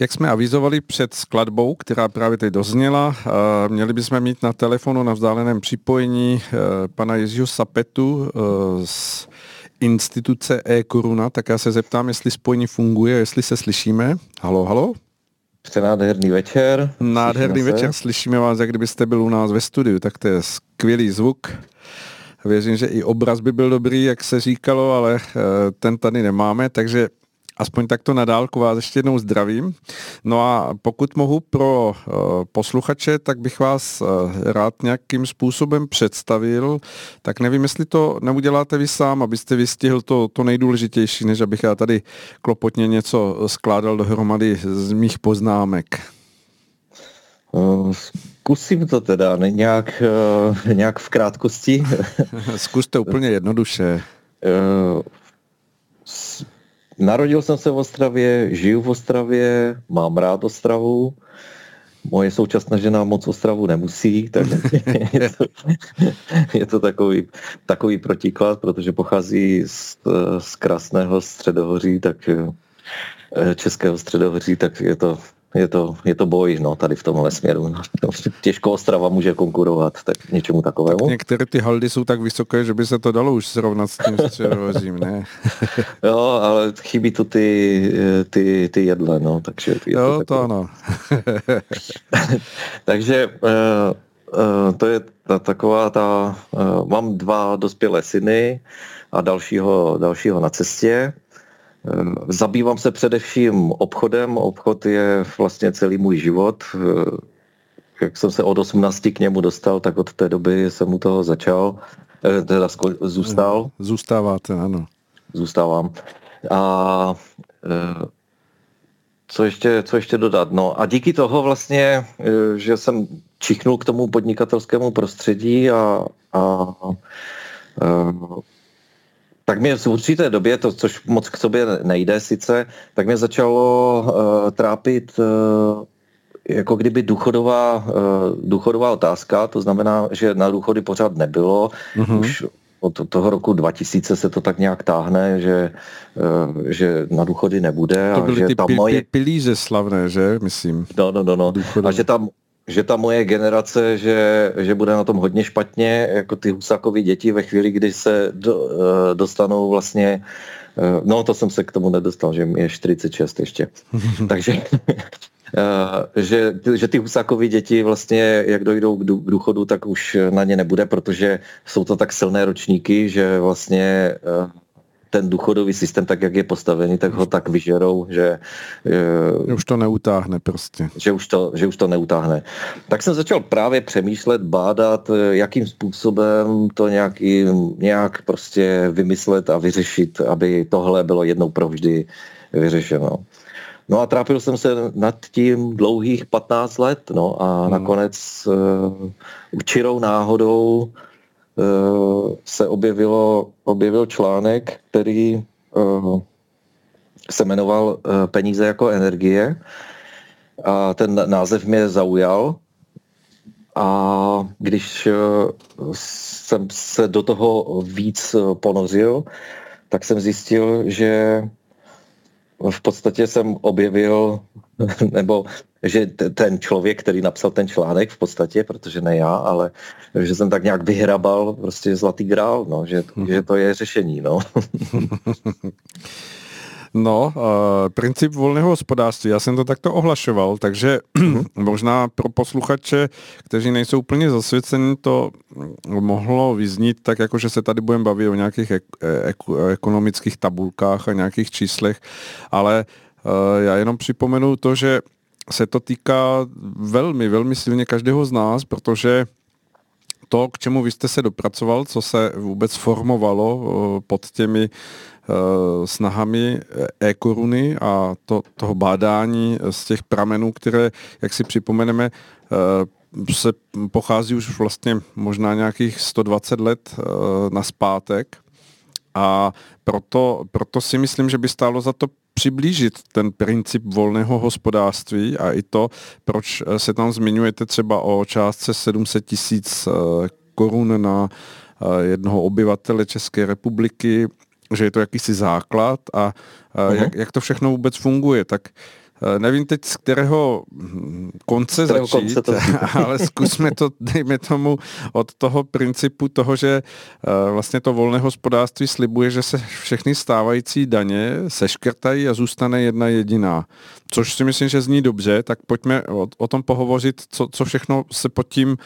Jak jsme avizovali před skladbou, která právě teď dozněla, měli bychom mít na telefonu na vzdáleném připojení pana Jiřího Sapetu z instituce e-koruna, tak já se zeptám, jestli spojení funguje, jestli se slyšíme. Halo, halo? nádherný večer. Nádherný slyšíme večer, se. slyšíme vás, jak kdybyste byl u nás ve studiu, tak to je skvělý zvuk. Věřím, že i obraz by byl dobrý, jak se říkalo, ale eh, ten tady nemáme, takže aspoň takto na dálku vás ještě jednou zdravím. No a pokud mohu pro uh, posluchače, tak bych vás uh, rád nějakým způsobem představil. Tak nevím, jestli to neuděláte vy sám, abyste vystihl to, to nejdůležitější, než abych já tady klopotně něco skládal dohromady z mých poznámek. Uh, zkusím to teda, ne, nějak, nějak v krátkosti. Zkuste úplně jednoduše. Narodil jsem se v Ostravě, žiju v Ostravě, mám rád Ostravu. Moje současná žena moc Ostravu nemusí, tak je to, je to takový, takový protiklad, protože pochází z, z krásného středohoří, tak eh, českého středohoří, tak je to je to, je to boj no, tady v tomhle směru. Těžko Ostrava může konkurovat tak něčemu takovému. Tak některé ty haldy jsou tak vysoké, že by se to dalo už srovnat s tím středovozím, ne? jo, ale chybí tu ty, ty, ty jedle, no, takže je jo, to, to ano. takže uh, uh, to je ta, taková ta, uh, mám dva dospělé syny a dalšího, dalšího na cestě zabývám se především obchodem. Obchod je vlastně celý můj život. Ehm, jak jsem se od 18 k němu dostal, tak od té doby jsem u toho začal, ehm, teda zůstal. Zůstáváte, ano. Zůstávám. A co ještě, co ještě dodat? No a díky toho vlastně, že jsem čichnul k tomu podnikatelskému prostředí a, a tak mě v určité době, to, což moc k sobě nejde sice, tak mě začalo uh, trápit uh, jako kdyby důchodová, uh, důchodová otázka, to znamená, že na důchody pořád nebylo, mm-hmm. už od toho roku 2000 se to tak nějak táhne, že, uh, že na důchody nebude. To byly a že ty tam moje... pilíře slavné, že, myslím. No, no, no, no. A že tam že ta moje generace, že, že bude na tom hodně špatně, jako ty Husákovi děti ve chvíli, kdy se do, eh, dostanou vlastně, eh, no to jsem se k tomu nedostal, že mi je 46 ještě. Takže eh, že, že ty Husákovi děti vlastně, jak dojdou k důchodu, tak už na ně nebude, protože jsou to tak silné ročníky, že vlastně ten důchodový systém, tak jak je postavený, tak ho tak vyžerou, že... Že už to neutáhne prostě. Že už to, že už to neutáhne. Tak jsem začal právě přemýšlet, bádat, jakým způsobem to nějaký, nějak prostě vymyslet a vyřešit, aby tohle bylo jednou provždy vyřešeno. No a trápil jsem se nad tím dlouhých 15 let, no a hmm. nakonec uh, učirou náhodou Eh, se objevilo, objevil článek, který eh, se jmenoval eh, Peníze jako energie. A ten název mě zaujal. A když jsem se do toho víc ponořil, tak jsem zjistil, že v podstatě jsem objevil, nebo že ten člověk, který napsal ten článek v podstatě, protože ne já, ale že jsem tak nějak vyhrabal prostě zlatý grál, no, že, že to je řešení. No. No, uh, princip volného hospodářství, já jsem to takto ohlašoval, takže uh-huh. možná pro posluchače, kteří nejsou úplně zasvěceni, to mohlo vyznít tak, jako že se tady budeme bavit o nějakých ek- ek- ekonomických tabulkách a nějakých číslech, ale uh, já jenom připomenu to, že se to týká velmi, velmi silně každého z nás, protože to, k čemu vy jste se dopracoval, co se vůbec formovalo pod těmi snahami e-koruny a to, toho bádání z těch pramenů, které, jak si připomeneme, se pochází už vlastně možná nějakých 120 let na zpátek. A proto, proto si myslím, že by stálo za to přiblížit ten princip volného hospodářství a i to, proč eh, se tam zmiňujete třeba o částce 700 tisíc eh, korun na eh, jednoho obyvatele České republiky, že je to jakýsi základ a uh-huh. jak, jak to všechno vůbec funguje, tak Eh, nevím teď z kterého hm, konce z kterého začít, konce to... ale zkusme to, dejme tomu, od toho principu toho, že eh, vlastně to volné hospodářství slibuje, že se všechny stávající daně seškrtají a zůstane jedna jediná. Což si myslím, že zní dobře, tak pojďme o, o tom pohovořit, co, co všechno se pod tím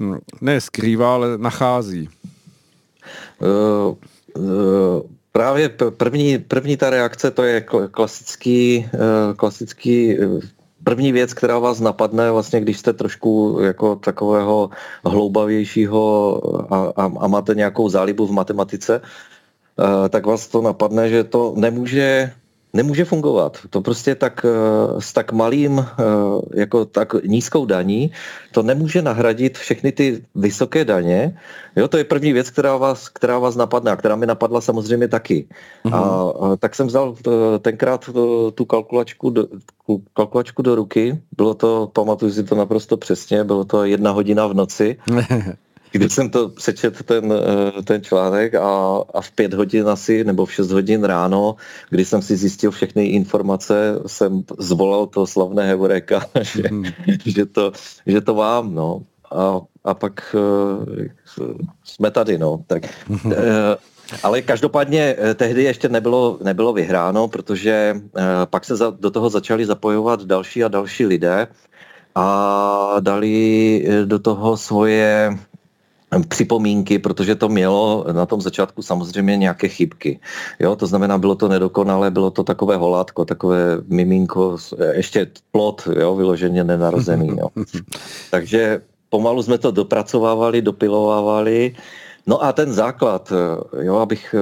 hm, ne skrývá, ale nachází. Uh, uh Právě první, první ta reakce, to je klasický, eh, klasický eh, první věc, která vás napadne, vlastně, když jste trošku jako takového hloubavějšího a, a, a máte nějakou zálibu v matematice, eh, tak vás to napadne, že to nemůže nemůže fungovat. To prostě tak eh, s tak malým, eh, jako tak nízkou daní, to nemůže nahradit všechny ty vysoké daně. Jo, to je první věc, která vás, která vás napadne a která mi napadla samozřejmě taky. Mm-hmm. A, a tak jsem vzal eh, tenkrát tu kalkulačku do, kalkulačku do ruky. Bylo to, pamatuju si to naprosto přesně, bylo to jedna hodina v noci. Když jsem to přečet ten, eh, ten článek a, a v pět hodin asi, nebo v šest hodin ráno, kdy jsem si zjistil všechny informace, jsem zvolal to slavné Heureka, že, mm. že, to, že to mám, no. A, a pak uh, jsme tady, no. Tak, uh, ale každopádně tehdy ještě nebylo, nebylo vyhráno, protože uh, pak se za, do toho začali zapojovat další a další lidé a dali do toho svoje připomínky, protože to mělo na tom začátku samozřejmě nějaké chybky. Jo, to znamená, bylo to nedokonalé, bylo to takové holátko, takové miminko, ještě plot, jo, vyloženě nenarozený. Jo. Takže pomalu jsme to dopracovávali, dopilovávali. No a ten základ, jo, abych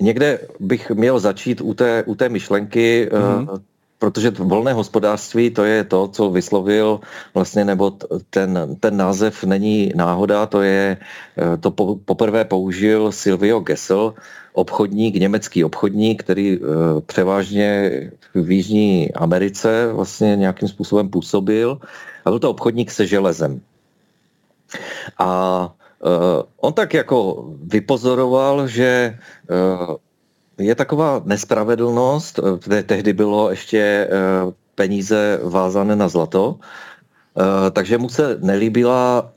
někde bych měl začít u té, u té myšlenky, mm-hmm protože volné hospodářství to je to, co vyslovil vlastně, nebo ten, ten název není náhoda, to je, eh, to po, poprvé použil Silvio Gessel, obchodník, německý obchodník, který uh, převážně v Jižní Americe vlastně nějakým způsobem působil a byl to obchodník se železem. A uh, on tak jako vypozoroval, že je taková nespravedlnost, eh, tehdy bylo ještě eh, peníze vázané na zlato, eh, takže mu se nelíbila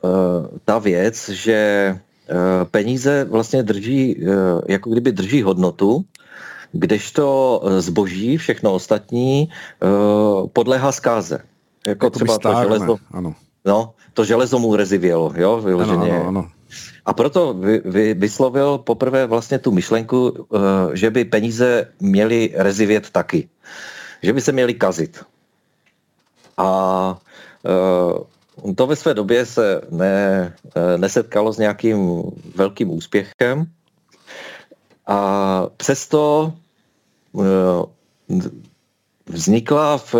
ta věc, že peníze vlastně drží, jako kdyby drží hodnotu, kdežto zboží, všechno ostatní, podléhá zkáze. Jako, jako třeba to železo. Ano. No, to železo mu rezivělo, jo, vyloženě. Ano, ano, ano. A proto vy, vy, vyslovil poprvé vlastně tu myšlenku, uh, že by peníze měly rezivět taky. Že by se měly kazit. A uh, to ve své době se ne, uh, nesetkalo s nějakým velkým úspěchem. A přesto vznikla v,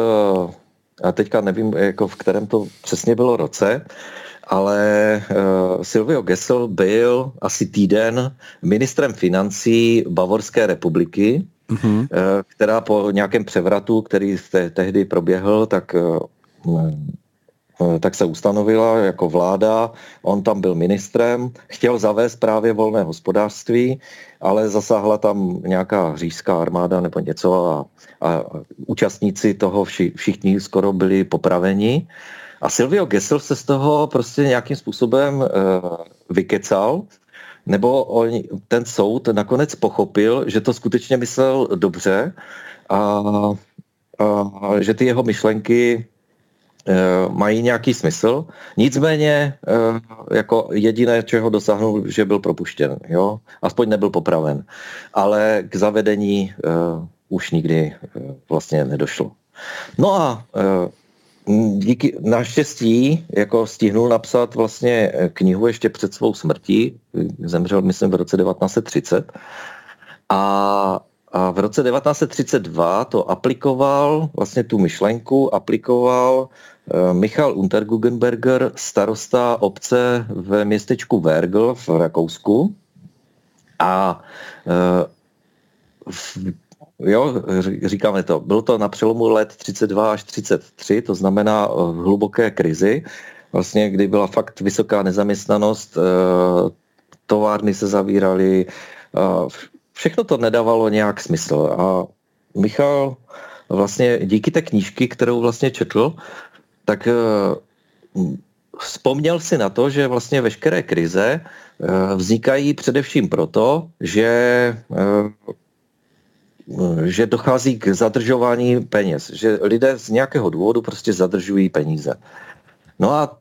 a teďka nevím, jako v kterém to přesně bylo roce, ale uh, Silvio Gessel byl asi týden ministrem financí Bavorské republiky, mm-hmm. uh, která po nějakém převratu, který te- tehdy proběhl, tak uh, tak se ustanovila jako vláda, on tam byl ministrem, chtěl zavést právě volné hospodářství, ale zasáhla tam nějaká říšská armáda nebo něco a, a účastníci toho vši, všichni skoro byli popraveni. A Silvio Gessel se z toho prostě nějakým způsobem uh, vykecal, nebo on, ten soud nakonec pochopil, že to skutečně myslel dobře a, a že ty jeho myšlenky uh, mají nějaký smysl. Nicméně uh, jako jediné, čeho dosáhnul, že byl propuštěn. Jo? Aspoň nebyl popraven. Ale k zavedení už nikdy vlastně nedošlo. No a díky naštěstí jako stihnul napsat vlastně eh, knihu ještě před svou smrtí. Zemřel, myslím, v roce 1930. A, a v roce 1932 to aplikoval, vlastně tu myšlenku aplikoval uh, Michal Unterguggenberger, starosta obce ve městečku Vergl v Rakousku. A v Jo, říkáme to. Bylo to na přelomu let 32 až 33, to znamená v hluboké krizi, vlastně kdy byla fakt vysoká nezaměstnanost, eh, továrny se zavíraly, všechno to nedávalo nějak smysl. A Michal vlastně díky té knížky, kterou vlastně četl, tak vzpomněl si na to, že vlastně veškeré krize vznikají především proto, že že dochází k zadržování peněz, že lidé z nějakého důvodu prostě zadržují peníze. No a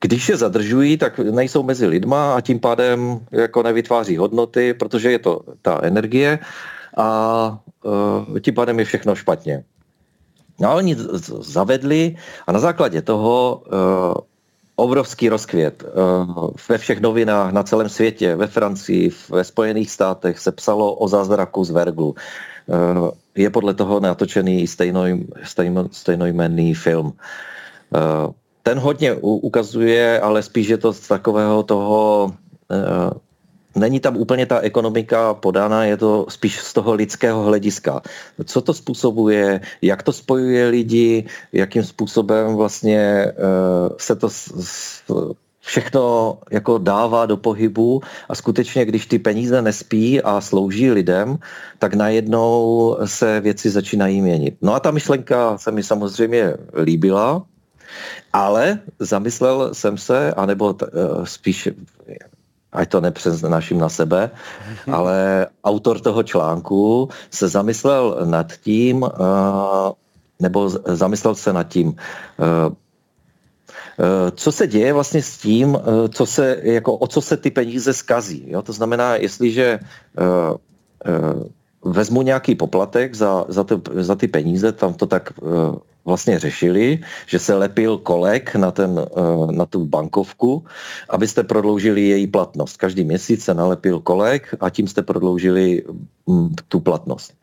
když je zadržují, tak nejsou mezi lidma a tím pádem jako nevytváří hodnoty, protože je to ta energie a tím pádem je všechno špatně. No a oni zavedli a na základě toho obrovský rozkvět. Ve všech novinách na celém světě, ve Francii, ve Spojených státech se psalo o zázraku z Verglu. Je podle toho natočený stejnoj, stejnojmenný film ten hodně ukazuje, ale spíš je to z takového toho, eh, není tam úplně ta ekonomika podána, je to spíš z toho lidského hlediska. Co to způsobuje, jak to spojuje lidi, jakým způsobem vlastně eh, se to všechno jako dává do pohybu a skutečně, když ty peníze nespí a slouží lidem, tak najednou se věci začínají měnit. No a ta myšlenka se mi samozřejmě líbila, ale zamyslel jsem se, anebo t, uh, spíš, ať to nepřeznaším na sebe, ale autor toho článku se zamyslel nad tím, uh, nebo zamyslel se nad tím, uh, co se děje vlastně s tím, co se, jako, o co se ty peníze skazí. Jo? To znamená, jestliže vezmu nějaký poplatek za, za, ty, za ty peníze, tam to tak vlastně řešili, že se lepil kolek na, ten, uh, na tu bankovku, abyste prodloužili její platnost. Každý měsíc se nalepil kolek a tím jste prodloužili um, tu platnost.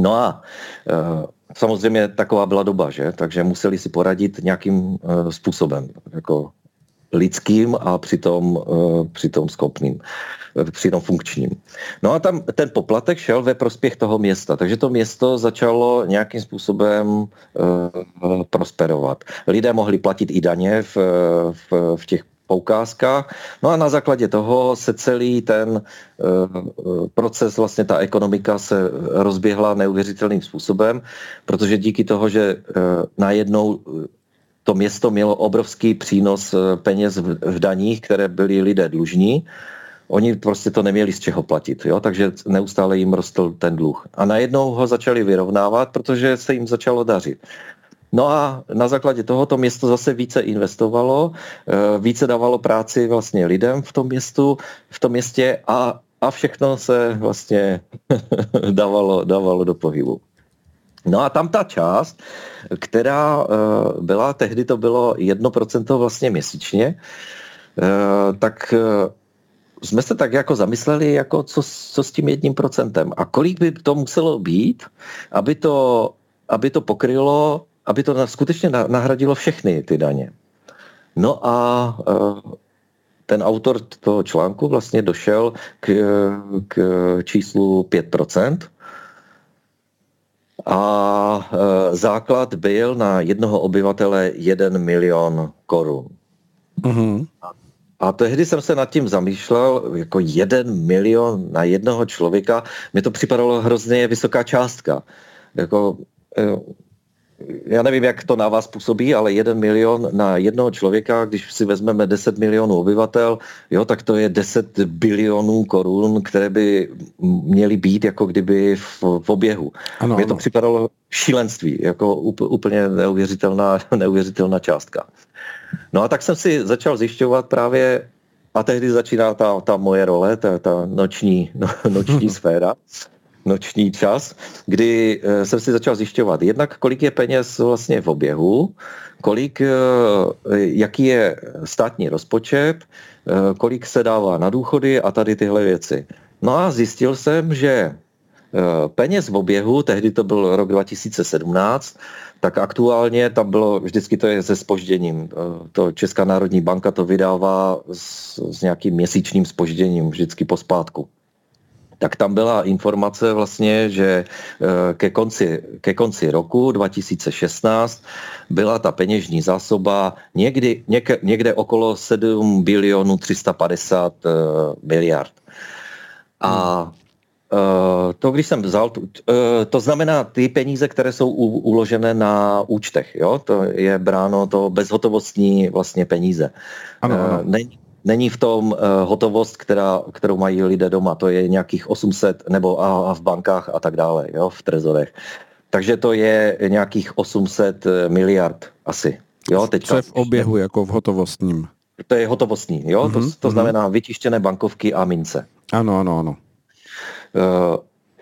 No a uh, samozřejmě taková byla doba, že? Takže museli si poradit nějakým uh, způsobem. Jako lidským a přitom, přitom schopným, eh, přitom funkčním. No a tam ten poplatek šel ve prospěch toho města, takže to město začalo nějakým způsobem uh, prosperovat. Lidé mohli platit i daně v, v, v těch poukázkách. No a na základě toho se celý ten uh, proces, vlastně ta ekonomika se rozběhla neuvěřitelným způsobem, protože díky toho, že najednou to město mělo obrovský přínos eh, peněz v, v daních, které byli lidé dlužní. Oni prostě to neměli z čeho platit, jo? takže neustále jim rostl ten dluh. A najednou ho začali vyrovnávat, protože se jim začalo dařit. No a na základě toho to město zase více investovalo, eh, více dávalo práci vlastně lidem v tom městu, v tom městě a, a všechno se vlastně dávalo, dávalo do pohybu. No a tam ta část, která eh, byla, tehdy to bylo 1% vlastně měsíčně, eh, tak jsme se tak jako zamysleli, jako co, co s tím jedním procentem a kolik by to muselo být, aby to, aby to pokrylo, aby to skutečně nahradilo všechny ty daně. No a ten autor toho článku vlastně došel k, k číslu 5%, a e, základ byl na jednoho obyvatele 1 milion korun. Mm-hmm. A, a tehdy jsem se nad tím zamýšlel, jako jeden milion na jednoho člověka, mi to připadalo hrozně vysoká částka. Jako, e, já nevím, jak to na vás působí, ale jeden milion na jednoho člověka, když si vezmeme 10 milionů obyvatel, jo, tak to je 10 bilionů korun, které by měly být jako kdyby v, v oběhu. Ano, Mně to ano. připadalo šílenství, jako úplně neuvěřitelná, neuvěřitelná částka. No a tak jsem si začal zjišťovat právě, a tehdy začíná ta, ta moje role, ta, ta noční, no, noční sféra, noční čas, kdy eh, jsem si začal zjišťovat jednak, kolik je peněz vlastně v oběhu, kolik, eh, jaký je státní rozpočet, eh, kolik se dává na důchody a tady tyhle věci. No a zjistil jsem, že peněz v oběhu, tehdy to byl rok 2017, tak aktuálně tam bylo, vždycky to je se spožděním. To Česká národní banka to vydává s, s nějakým měsíčním spožděním, vždycky po zpátku tak tam byla informace vlastně, že eh, ke konci, ke konci roku 2016 byla ta peněžní zásoba někdy, někde, někde okolo 7 bilionů 350 uh, miliard. A uh, to jako když jsem vzal, to znamená ty peníze, které jsou uložené na účtech, jo? to je bráno to bezhotovostní vlastně peníze. Ano, ano. Není, není v tom hotovost, která, kterou mají lidé doma, to je nějakých 800 nebo a, a v bankách a tak dále, jo? v trezorech. Takže to je nějakých 800 miliard asi. Jo, teďka, Co je v oběhu jako v hotovostním? To je hotovostní, jo? Mm-hmm, to, to mm-hmm. znamená vytištěné bankovky a mince. Ano, ano, ano. Uh,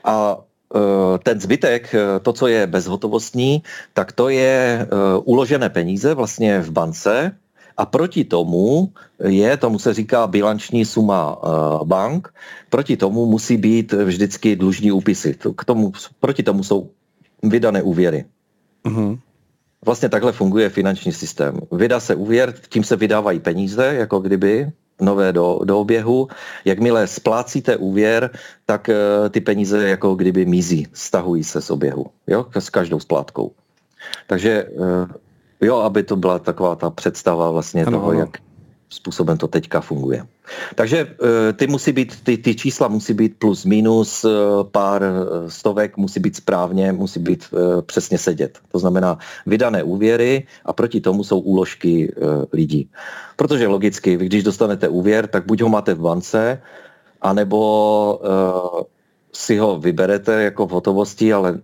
a uh, ten zbytek, eh, to, co je bezhotovostní, tak to je uložené peníze vlastně v bance a proti tomu je, tomu se říká bilanční suma bank, proti tomu musí být vždycky dlužní úpisy. K tomu, proti tomu jsou vydané úvěry. Mm-hmm. Vlastně takhle funguje finanční systém. Vydá se úvěr, tím se vydávají peníze, jako kdyby nové do, do oběhu. Jakmile splácíte úvěr, tak uh, ty peníze jako kdyby mizí, stahují se z oběhu, jo, s každou splátkou. Takže uh, jo, aby to byla taková ta představa vlastně ano, toho, ano. jak způsobem to teďka funguje. Takže eh, ty musí být, ty, ty čísla musí být plus minus eh, pár eh, stovek, musí být správně, musí být přesně sedět. To znamená vydané úvěry a proti tomu jsou úložky lidí. Protože logicky, vy když dostanete úvěr, tak buď ho máte v bance, anebo si ho vyberete jako v hotovosti, ale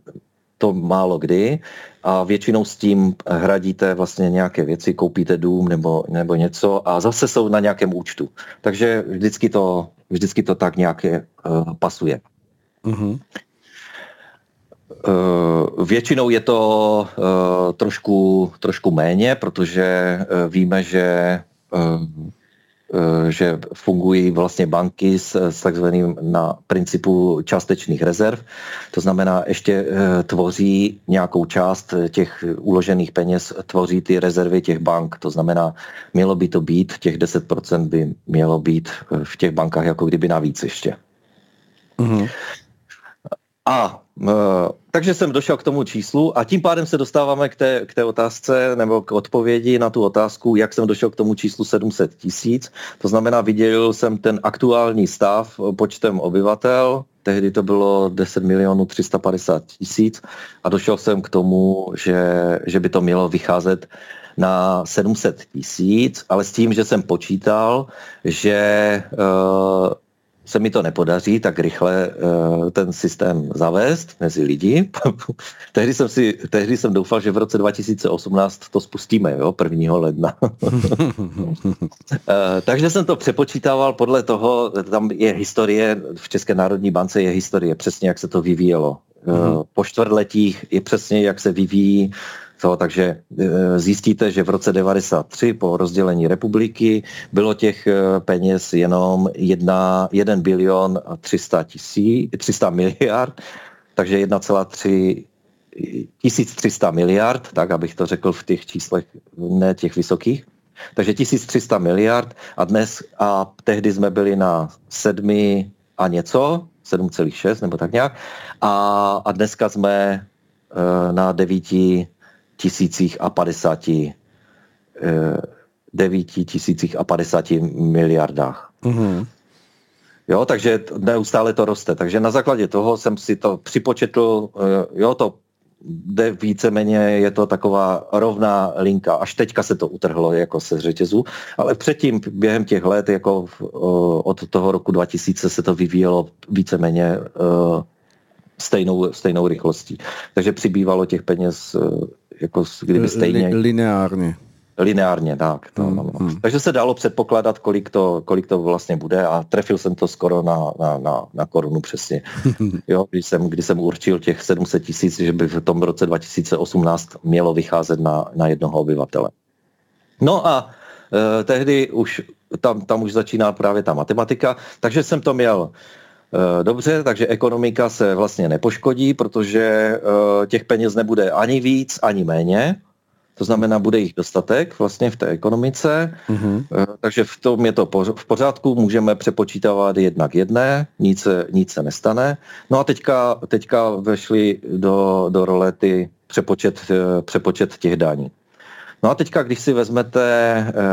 to málo kdy a většinou s tím hradíte vlastně nějaké věci, koupíte dům nebo, nebo něco a zase jsou na nějakém účtu. Takže vždycky to, vždycky to tak nějaké uh, pasuje. Mm-hmm. Uh, většinou je to uh, trošku, trošku méně, protože uh, víme, že uh, že fungují vlastně banky s, s takzvaným na principu částečných rezerv. To znamená, ještě eh, tvoří nějakou část těch uložených peněz, tvoří ty rezervy těch bank. To znamená, mělo by to být, těch 10% by mělo být eh, v těch bankách jako kdyby navíc ještě. Mm-hmm. A e, takže jsem došel k tomu číslu a tím pádem se dostáváme k té, k té otázce nebo k odpovědi na tu otázku, jak jsem došel k tomu číslu 700 tisíc. To znamená, viděl jsem ten aktuální stav počtem obyvatel, tehdy to bylo 10 milionů 350 tisíc a došel jsem k tomu, že, že by to mělo vycházet na 700 tisíc, ale s tím, že jsem počítal, že uh, se mi to nepodaří tak rychle uh, ten systém zavést mezi lidi. tehdy, jsem si, tehdy jsem doufal, že v roce 2018 to spustíme, jo, 1. ledna. uh, takže jsem to přepočítával podle toho, tam je historie, v České národní bance je historie, přesně jak se to vyvíjelo. Uh, po čtvrtletích je přesně, jak se vyvíjí to, takže e, zjistíte, že v roce 93 po rozdělení republiky bylo těch e, peněz jenom 1, 1 bilion a 300, tisí, 300 miliard, takže 1,3 1300 miliard, tak abych to řekl v těch číslech, ne těch vysokých. Takže 1300 miliard a dnes a tehdy jsme byli na 7 a něco, 7,6 nebo tak nějak. A, a dneska jsme e, na 9 tisících a padesáti eh, devíti tisících a padesáti miliardách. Mm-hmm. Jo, takže neustále to roste. Takže na základě toho jsem si to připočetl, eh, jo, to jde víceméně, je to taková rovná linka. Až teďka se to utrhlo jako se řetězu, ale předtím během těch let, jako od toho roku 2000 se to vyvíjelo víceméně eh, stejnou, stejnou rychlostí. Takže přibývalo těch peněz jako kdyby stejně... lineárně. Lineárně, tak. To, hmm, no, no. Hmm. Takže se dalo předpokládat, kolik to, kolik to vlastně bude a trefil jsem to skoro na, na, na, na korunu přesně. jo, když, jsem, když jsem určil těch 700 tisíc, že by v tom roce 2018 mělo vycházet na, na jednoho obyvatele. No a e, tehdy už tam, tam už začíná právě ta matematika, takže jsem to měl Eh, dobře, takže ekonomika se vlastně nepoškodí, protože eh, těch peněz nebude ani víc, ani méně. To znamená, bude jich dostatek vlastně v té ekonomice, mm-hmm. takže v tom je to v pořádku, můžeme přepočítávat jednak jedné, nic se, nic se nestane. No a teďka, teďka vešli do, do role ty přepočet, přepočet těch daní. No a teďka, když si vezmete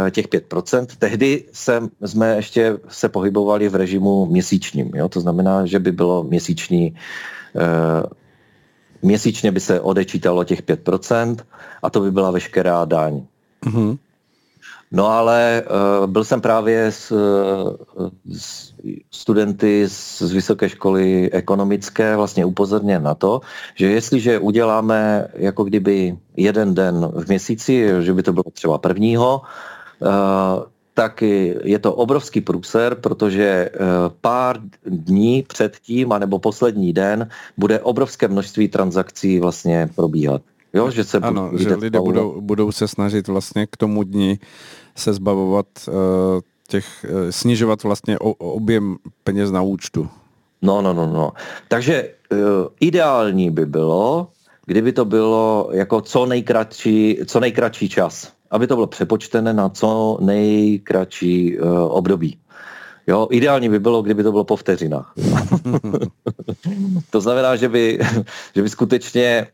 eh, těch 5%, tehdy se, jsme ještě se pohybovali v režimu měsíčním. Jo? To znamená, že by bylo měsíční, eh, měsíčně by se odečítalo těch 5% a to by byla veškerá daň. Mm-hmm. No ale uh, byl jsem právě s, s studenty z, z vysoké školy ekonomické vlastně upozorněn na to, že jestliže uděláme jako kdyby jeden den v měsíci, že by to bylo třeba prvního, uh, tak je to obrovský průser, protože pár dní předtím, anebo poslední den, bude obrovské množství transakcí vlastně probíhat. Jo, že se ano, že lidé budou, budou se snažit vlastně k tomu dni se zbavovat uh, těch, uh, snižovat vlastně o, objem peněz na účtu. No, no, no, no. Takže uh, ideální by bylo, kdyby to bylo jako co nejkratší, co nejkratší čas. Aby to bylo přepočtené na co nejkratší uh, období. Jo, ideální by bylo, kdyby to bylo po vteřinách. to znamená, že by, že by skutečně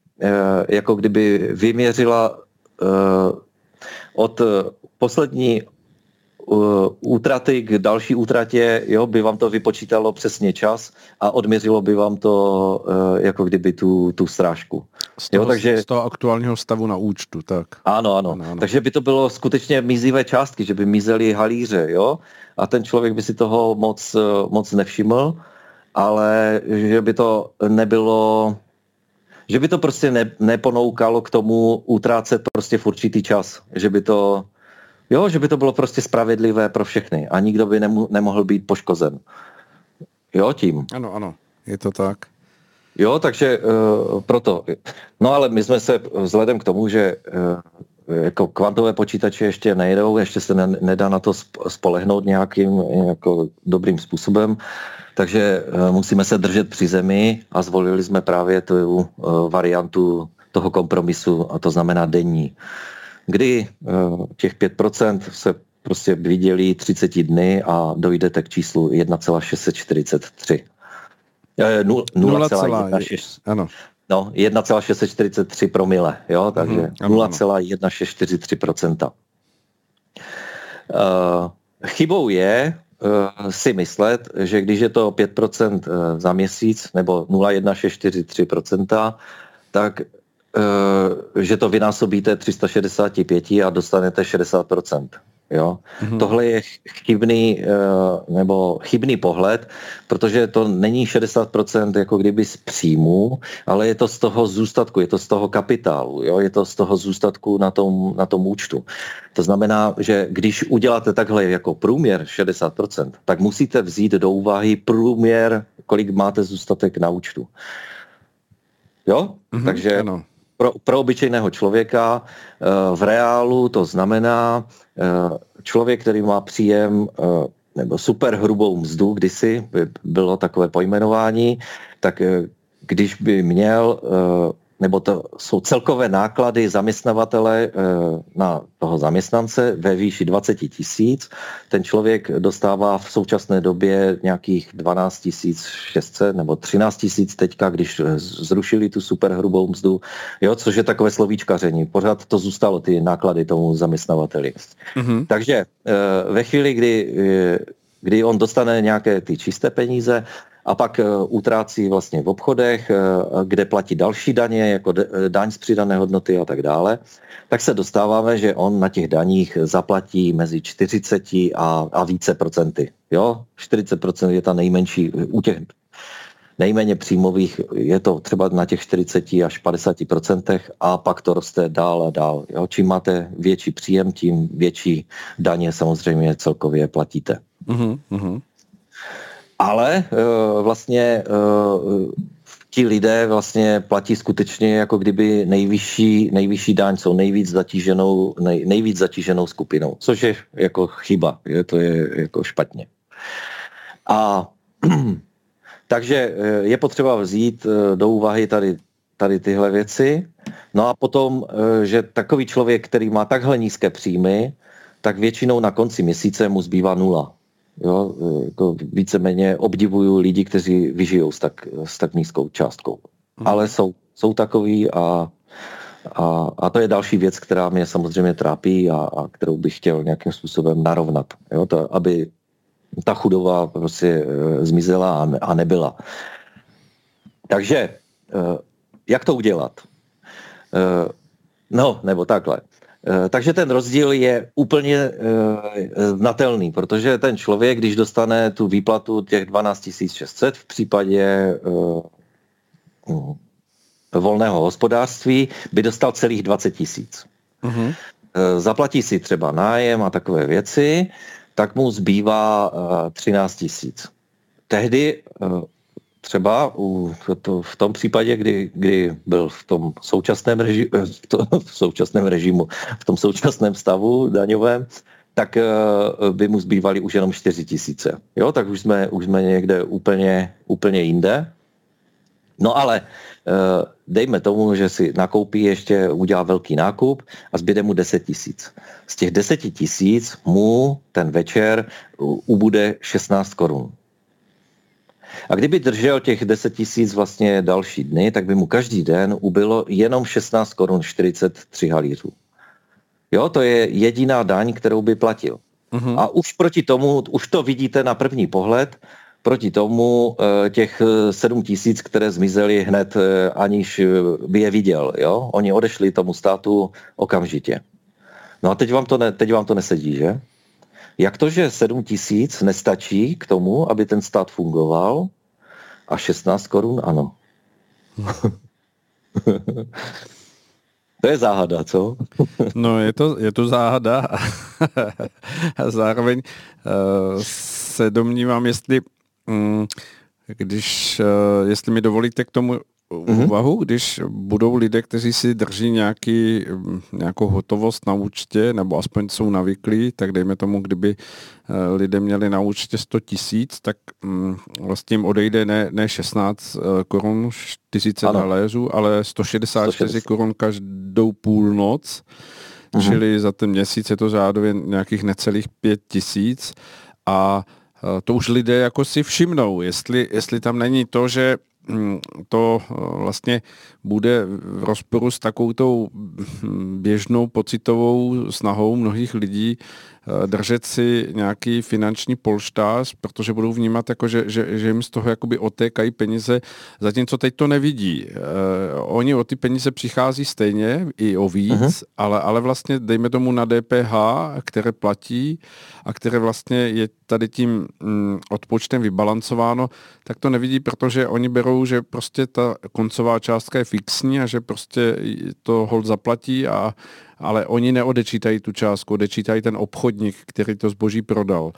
jako kdyby vyměřila uh, od poslední uh, útraty k další útratě, jo, by vám to vypočítalo přesně čas a odměřilo by vám to jako kdyby tu, tu strážku. Z toho, jo, takže, z toho aktuálního stavu na účtu, tak. Ano, ano, ano, ano. Takže by to bylo skutečně mizivé částky, že by mizely halíře, jo, a ten člověk by si toho moc, moc nevšiml, ale že by to nebylo že by to prostě ne, neponoukalo k tomu utrácet prostě v určitý čas. Že by to, Jo, že by to bylo prostě spravedlivé pro všechny a nikdo by nemu, nemohl být poškozen. Jo, tím. Ano, ano, je to tak. Jo, takže uh, proto. No ale my jsme se vzhledem k tomu, že uh, jako kvantové počítače ještě nejdou, ještě se ne, nedá na to spolehnout nějakým jako dobrým způsobem, takže uh, musíme se držet při zemi a zvolili jsme právě tu uh, variantu toho kompromisu a to znamená denní kdy eh, těch 5% se prostě vydělí 30 dny a dojdete k číslu 1,643. 0,16. Ano. No, 1,643 promile, jo, takže mm, 0,1643%. Uh, chybou je uh, si myslet, že když je to 5% za měsíc nebo 0,1643%, tak Eh, že to vynásobíte 365 a dostanete 60%. Jo? Mm-hmm. Tohle je chybný, eh, nebo chybný pohled, protože to není 60% jako kdyby z příjmu, ale je to z toho zůstatku, je to z toho kapitálu, jo? je to z toho zůstatku na tom, na tom účtu. To znamená, že když uděláte takhle jako průměr 60%, tak musíte vzít do úvahy průměr, kolik máte zůstatek na účtu. Jo? Mm-hmm, Takže ano pro, pro obyčejného člověka eh, v reálu to znamená eh, člověk, který má příjem eh, nebo super hrubou mzdu, kdysi by bylo takové pojmenování, tak když by měl nebo to jsou celkové náklady zaměstnavatele eh, na toho zaměstnance ve výši 20 tisíc. Ten člověk dostává v současné době nějakých 12 600 nebo 13 tisíc teďka, když zrušili tu superhrubou mzdu, jo, což je takové slovíčkaření. Pořád to zůstalo, ty náklady tomu zaměstnavateli. Mm-hmm. Takže eh, ve chvíli, kdy, eh, kdy on dostane nějaké ty čisté peníze, a pak eh, utrácí vlastně v obchodech, eh, kde platí další daně, jako eh, daň z přidané hodnoty a tak dále, tak se dostáváme, že on na těch daních zaplatí mezi 40 a, a více procenty. Jo? 40% je ta nejmenší, u těch nejméně příjmových je to třeba na těch 40 až 50% a pak to roste dál a dál. Jo? Čím máte větší příjem, tím větší daně samozřejmě celkově platíte. Uh-huh, ale uh, vlastně uh, ti lidé vlastně platí skutečně jako kdyby nejvyšší, nejvyšší daň jsou nejvíc zatíženou, nej, nejvíc zatíženou skupinou, což je jako chyba, je, to je jako špatně. A takže eh, je potřeba vzít do úvahy tady, tady tyhle věci. No a potom, že takový člověk, který má takhle nízké příjmy, tak většinou na konci měsíce mu zbývá nula. Jo, jako víceméně obdivuju lidi, kteří vyžijou s tak, s tak nízkou částkou. Hmm. Ale jsou, jsou takový a, A, a to je další věc, která mě samozřejmě trápí a, a kterou bych chtěl nějakým způsobem narovnat. Jo? To, aby ta chudoba prostě e, zmizela a, a nebyla. Takže e, jak to udělat? E, no, nebo takhle. E, takže ten rozdíl je úplně e, znatelný, protože ten člověk, když dostane tu výplatu těch 12 600 v případě e, volného hospodářství, by dostal celých 20 tisíc. Uh-huh. Zaplatí si třeba nájem a takové věci, tak mu zbývá 13 tisíc. Tehdy třeba u, to, v tom případě, kdy, kdy byl v tom současném, reži, v, to, v současném režimu, v tom současném stavu daňovém, tak by mu zbývaly už jenom 4 tisíce. Jo, tak už jsme, už jsme někde úplně, úplně jinde. No ale Eh, dejme tomu, že si nakoupí ještě, udělá velký nákup a zbyde mu 10 tisíc. Z těch 10 tisíc mu ten večer ubude 16 korun. A kdyby držel těch 10 tisíc vlastně další dny, tak by mu každý den ubylo jenom 16 korun 43 halířů. Jo, to je jediná daň, kterou by platil. Uh-huh. A už proti tomu, už to vidíte na první pohled, proti tomu eh, těch eh, sedm tisíc, které zmizely hned, eh, aniž by je viděl. Jo? Oni odešli tomu státu okamžitě. No a teď vám to, ne, teď vám to nesedí, že? Jak to, že 7 tisíc nestačí k tomu, aby ten stát fungoval a 16 korun ano. to je záhada, co? no je to, je to záhada a zároveň uh, se domnívám, jestli Mm, když, eh, jestli mi dovolíte k tomu mm-hmm. úvahu, když budou lidé, kteří si drží nějaký, mm, nějakou hotovost na účtě, nebo aspoň jsou navyklí, tak dejme tomu, kdyby eh, lidé měli na účtě 100 tisíc, tak mm, vlastně jim odejde ne, ne 16 eh, korun 40 haléřů, ale 164 160. korun každou půlnoc, mm-hmm. čili za ten měsíc je to řádově nějakých necelých 5 tisíc a Eh, to už lidé jako si všimnou, jestli, jestli tam není to, že mm, to eh, vlastně bude v rozporu s takovou hm, běžnou pocitovou snahou mnohých lidí držet si nějaký finanční polštář, protože budou vnímat, jako že, že, že jim z toho jakoby otékají peníze, zatímco teď to nevidí. Uh, oni o ty peníze přichází stejně, i o víc, uh-huh. ale, ale vlastně dejme tomu na DPH, které platí a které vlastně je tady tím mm, odpočtem vybalancováno, tak to nevidí, protože oni berou, že prostě ta koncová částka je fixní a že prostě to hold zaplatí a ale oni neodečítají tu částku, odečítají ten obchodník, který to zboží prodal.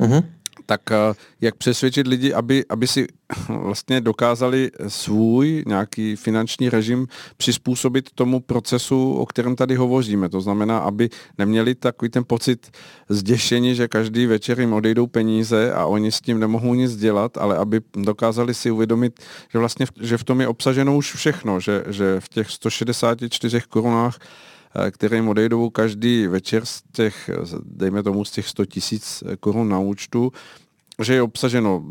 Uh-huh. Tak eh, jak přesvědčit lidi, aby, aby si vlastně dokázali svůj nějaký finanční režim přizpůsobit tomu procesu, o kterém tady hovoříme. To znamená, aby neměli takový ten pocit zděšení, že každý večer jim odejdou peníze a oni s tím nemohou nic dělat, ale aby dokázali si uvědomit, že vlastně v, že v tom je obsaženo už všechno, že, že v těch 164 korunách Eh, které jim odejdou každý večer z těch, dejme tomu, z těch 100 tisíc korun na účtu, že je obsaženo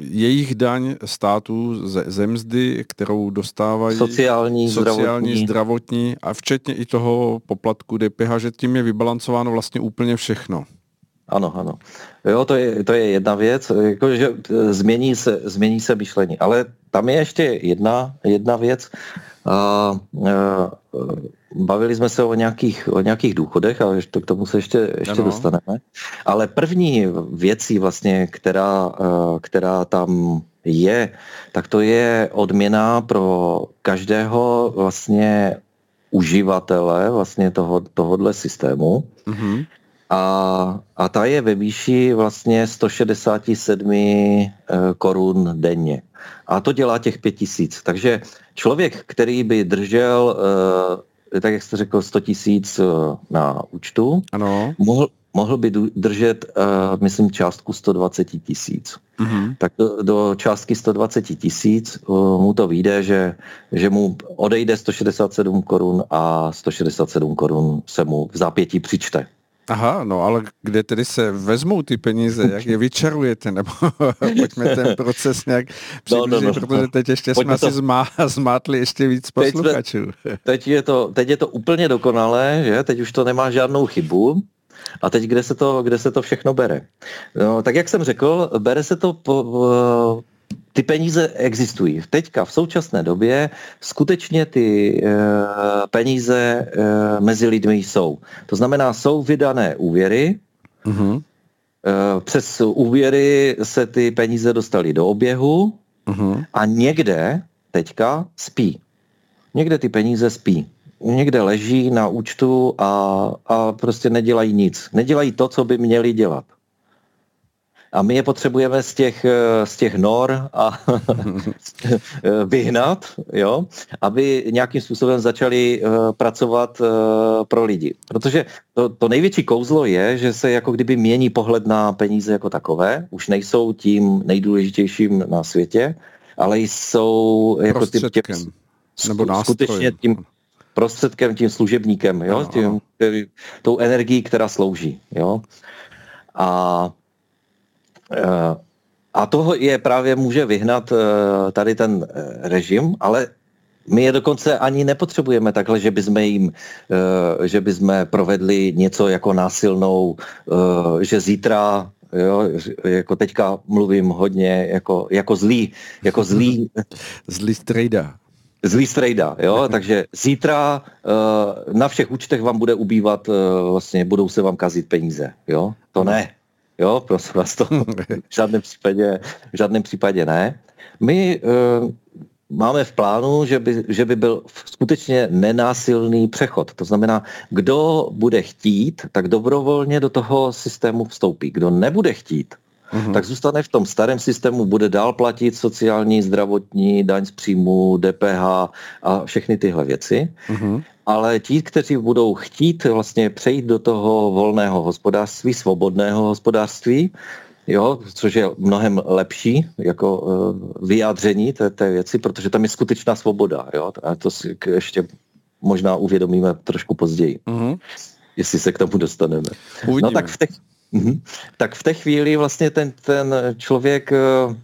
jejich daň státu ze, ze mzdy, kterou dostávají sociální, sociální zdravotní. zdravotní a včetně i toho poplatku DPH, že tím je vybalancováno vlastně úplně všechno. Ano, ano. Jo, to je, to je jedna věc, jako, že e, změní se, změní se myšlení. Ale tam je ještě jedna, jedna věc. A, a, bavili jsme se o nějakých, o nějakých důchodech, ale to k tomu se ještě, ještě dostaneme. Ale první věcí vlastně, která, e, která tam je, tak to je odměna pro každého vlastně uživatele vlastně toho, tohohle systému. Mm-hmm a, a ta je ve výši vlastně 167 eh, korun denně. A to dělá těch 5000. Takže člověk, který by držel, eh, tak jak jste řekl, 100 tisíc eh, na účtu, ano. Mohl, mohl by držet, myslím, částku 120 tisíc. Uh-huh. Tak do, do částky 120 tisíc mu to vyjde, že, že mu odejde 167 korun a 167 korun se mu v zápětí přičte. Aha, no ale kde tedy se vezmou ty peníze, jak je vyčarujete, nebo pojďme ten proces nějak přiblížit, no, no, no, protože teď ještě jsme to... si zmá, zmátli ještě víc posluchačů. Teď, teď, je to, teď je to úplně dokonalé, že? Teď už to nemá žádnou chybu. A teď kde se to, kde se to všechno bere? No, tak jak jsem řekl, bere se to po, ty peníze existují. Teďka v současné době skutečně ty e, peníze e, mezi lidmi jsou. To znamená, jsou vydané úvěry, uh-huh. e, přes úvěry se ty peníze dostaly do oběhu uh-huh. a někde teďka spí. Někde ty peníze spí. Někde leží na účtu a, a prostě nedělají nic. Nedělají to, co by měli dělat a my je potřebujeme z těch, eh, z těch nor a vyhnat, jo, aby nějakým způsobem začali uh, pracovat uh, pro lidi. Protože to, to největší kouzlo je, že se jako kdyby mění pohled na peníze jako takové, už nejsou tím nejdůležitějším na světě, ale jsou jako tím, tím, nebo nástrojem. skutečně tím prostředkem, tím služebníkem, jo, tím, tou energií, která slouží, jo. A Eh, a toho je právě může vyhnat eh, tady ten eh, režim, ale my je dokonce ani nepotřebujeme takhle, že bychom jim, že bychom provedli něco jako násilnou, že zítra jo, jako teďka mluvím hodně jako, jako zlý, jako zlý. zlý strejda. Zlý strejda, jo, takže zítra na všech účtech vám bude ubývat, vlastně budou se vám kazit peníze, jo, to ne. Jo, prosím vás to v žádném případě, v žádném případě ne. My uh, máme v plánu, že by, že by byl skutečně nenásilný přechod. To znamená, kdo bude chtít, tak dobrovolně do toho systému vstoupí. Kdo nebude chtít, mm-hmm. tak zůstane v tom starém systému, bude dál platit sociální, zdravotní, daň z příjmu, DPH a všechny tyhle věci. Mm-hmm. Ale ti, kteří budou chtít vlastně přejít do toho volného hospodářství, svobodného hospodářství, jo, což je mnohem lepší jako uh, vyjádření té, té věci, protože tam je skutečná svoboda. Jo? A to si ještě možná uvědomíme trošku později, mm-hmm. jestli se k tomu dostaneme. Uvidíme. No tak v těch, Mm-hmm. Tak v té chvíli vlastně ten, ten člověk uh,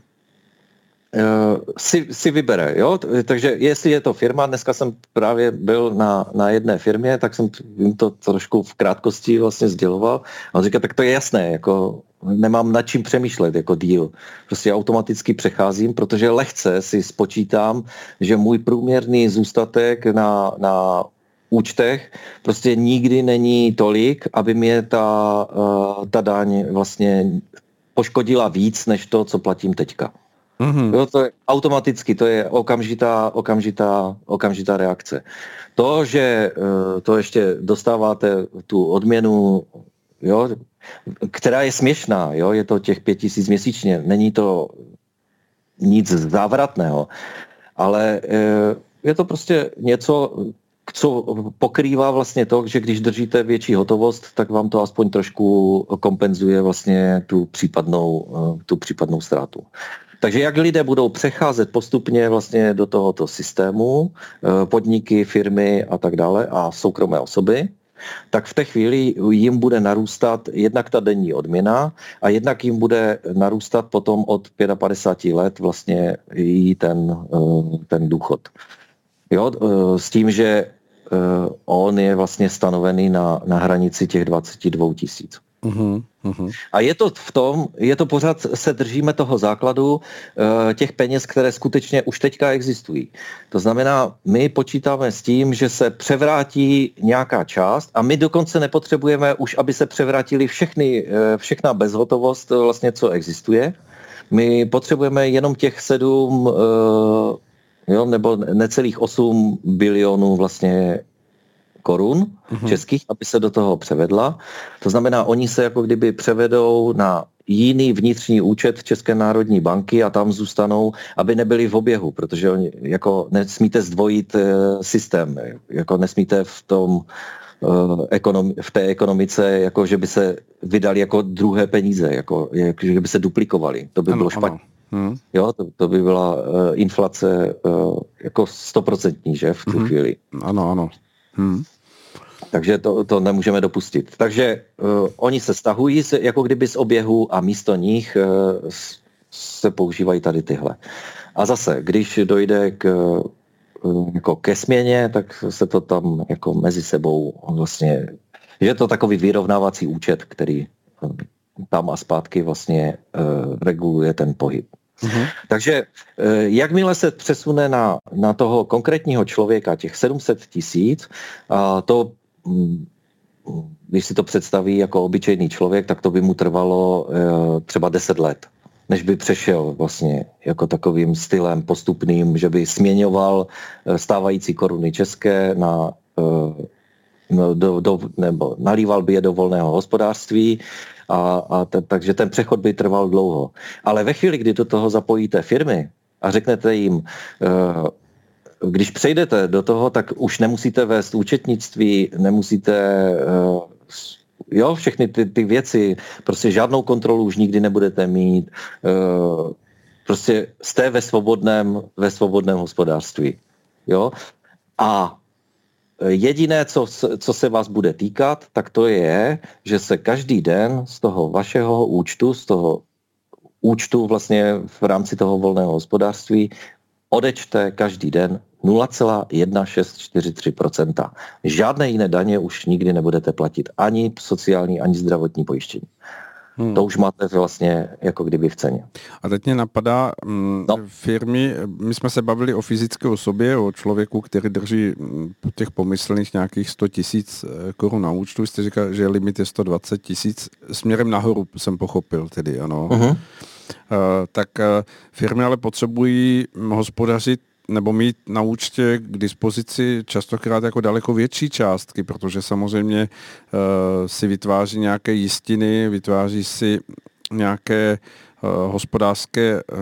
si, si vybere, jo? Takže jestli je to firma, dneska jsem právě byl na, na jedné firmě, tak jsem jim to trošku v krátkosti vlastně sděloval. A on říká, tak to je jasné, jako nemám nad čím přemýšlet jako deal. Prostě automaticky přecházím, protože lehce si spočítám, že můj průměrný zůstatek na, na účtech prostě nikdy není tolik, aby mě ta, uh, ta daň vlastně poškodila víc, než to, co platím teďka. Mm-hmm. Jo, to je automaticky, to je okamžitá, okamžitá, okamžitá reakce. To, že uh, to ještě dostáváte tu odměnu, jo, která je směšná, jo, je to těch pět tisíc měsíčně, není to nic závratného, ale uh, je to prostě něco, co pokrývá vlastně to, že když držíte větší hotovost, tak vám to aspoň trošku kompenzuje vlastně tu případnou, eh, tu případnou ztrátu. Takže jak lidé budou přecházet postupně vlastně do tohoto systému, eh, podniky, firmy a tak dále a soukromé osoby, tak v té chvíli jim bude narůstat jednak ta denní odměna a jednak jim bude narůstat potom od 55 let vlastně i ten, eh, ten důchod. Jo, s tím, že Eh, on je vlastně stanovený na, na hranici těch 22 tisíc. Uh-huh, uh-huh. A je to v tom, je to pořád, se držíme toho základu uh, těch peněz, které skutečně už teďka existují. To znamená, my počítáme s tím, že se převrátí nějaká část a my dokonce nepotřebujeme už, aby se převrátili všechny, uh, všechna bezhotovost, vlastně, co existuje. My potřebujeme jenom těch sedm jo, nebo necelých 8 bilionů vlastně korun mm-hmm. českých, aby se do toho převedla. To znamená, oni se jako kdyby převedou na jiný vnitřní účet České národní banky a tam zůstanou, aby nebyli v oběhu, protože oni jako nesmíte zdvojit e, systém, jako nesmíte v tom e, ekonomi, v té ekonomice, jako že by se vydali jako druhé peníze, jako, jako že by se duplikovali. To by ano, bylo špatně. Hmm. Jo, to, to by byla uh, inflace uh, jako stoprocentní, že, v tu hmm. chvíli. Ano, ano. Hmm. Takže to, to nemůžeme dopustit. Takže uh, oni se stahují se, jako kdyby z oběhu a místo nich uh, se používají tady tyhle. A zase, když dojde k, uh, jako ke směně, tak se to tam jako mezi sebou vlastně, je to takový vyrovnávací účet, který tam a zpátky vlastně uh, reguluje ten pohyb. Mm-hmm. Takže jakmile se přesune na, na toho konkrétního člověka, těch 700 tisíc, to Mm, když si to představí jako obyčejný člověk, tak to by mu trvalo eh, třeba 10 let, než by přešel vlastně jako takovým stylem postupným, že by směňoval eh, stávající koruny české na eh, no, do, do, nebo nalíval by je do volného hospodářství, a, a te, takže ten přechod by trval dlouho. Ale ve chvíli, kdy do toho zapojíte firmy a řeknete jim, když přejdete do toho, tak už nemusíte vést účetnictví, nemusíte uh, jo, všechny ty, ty věci, prostě žádnou kontrolu už nikdy nebudete mít, uh, prostě jste ve svobodném, ve svobodném hospodářství. Jo? A jediné, co, co se vás bude týkat, tak to je, že se každý den z toho vašeho účtu, z toho účtu vlastně v rámci toho volného hospodářství odečte každý den 0,1643%. Žádné jiné daně už nikdy nebudete platit. Ani sociální, ani zdravotní pojištění. Hmm. To už máte vlastně jako kdyby v ceně. A teď mě napadá mm, no. firmy, my jsme se bavili o fyzické osobě, o člověku, který drží mm, těch pomyslných nějakých 100 tisíc eh, korun na účtu. Jste říkal, že limit je 120 tisíc. Směrem nahoru jsem pochopil tedy, ano. Uh-huh. Uh, tak uh, firmy ale potřebují hospodařit nebo mít na účtě k dispozici častokrát jako daleko větší částky, protože samozřejmě uh, si vytváří nějaké jistiny, vytváří si nějaké uh, hospodářské uh,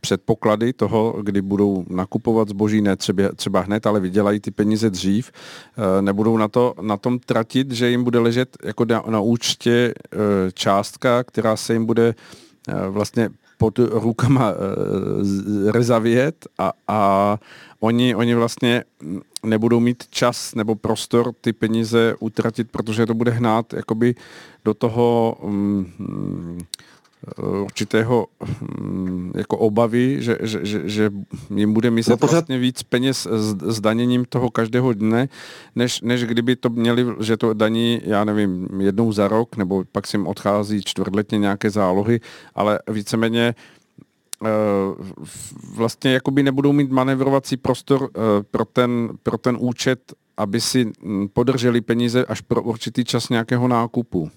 předpoklady toho, kdy budou nakupovat zboží, ne třeba, třeba hned, ale vydělají ty peníze dřív, uh, nebudou na, to, na tom tratit, že jim bude ležet jako na, na účtě částka, která se jim bude vlastně pod rukama e, rezavět a, a oni, oni vlastně nebudou mít čas nebo prostor ty peníze utratit, protože to bude hnát jakoby do toho um, určitého um, jako obavy, že, že, že, že jim bude myslet no pořád... vlastně víc peněz s, s daněním toho každého dne, než, než kdyby to měli, že to daní, já nevím, jednou za rok, nebo pak si jim odchází čtvrtletně nějaké zálohy, ale víceméně uh, vlastně jakoby nebudou mít manevrovací prostor uh, pro, ten, pro ten účet, aby si podrželi peníze až pro určitý čas nějakého nákupu.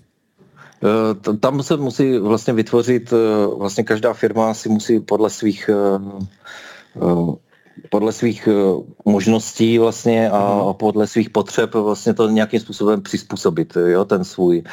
Eh, tam se musí vlastně vytvořit, eh, vlastně každá firma si musí podle svých eh, podle svých možností vlastně a mhm. podle svých potřeb vlastně to nějakým způsobem přizpůsobit, jo, ten svůj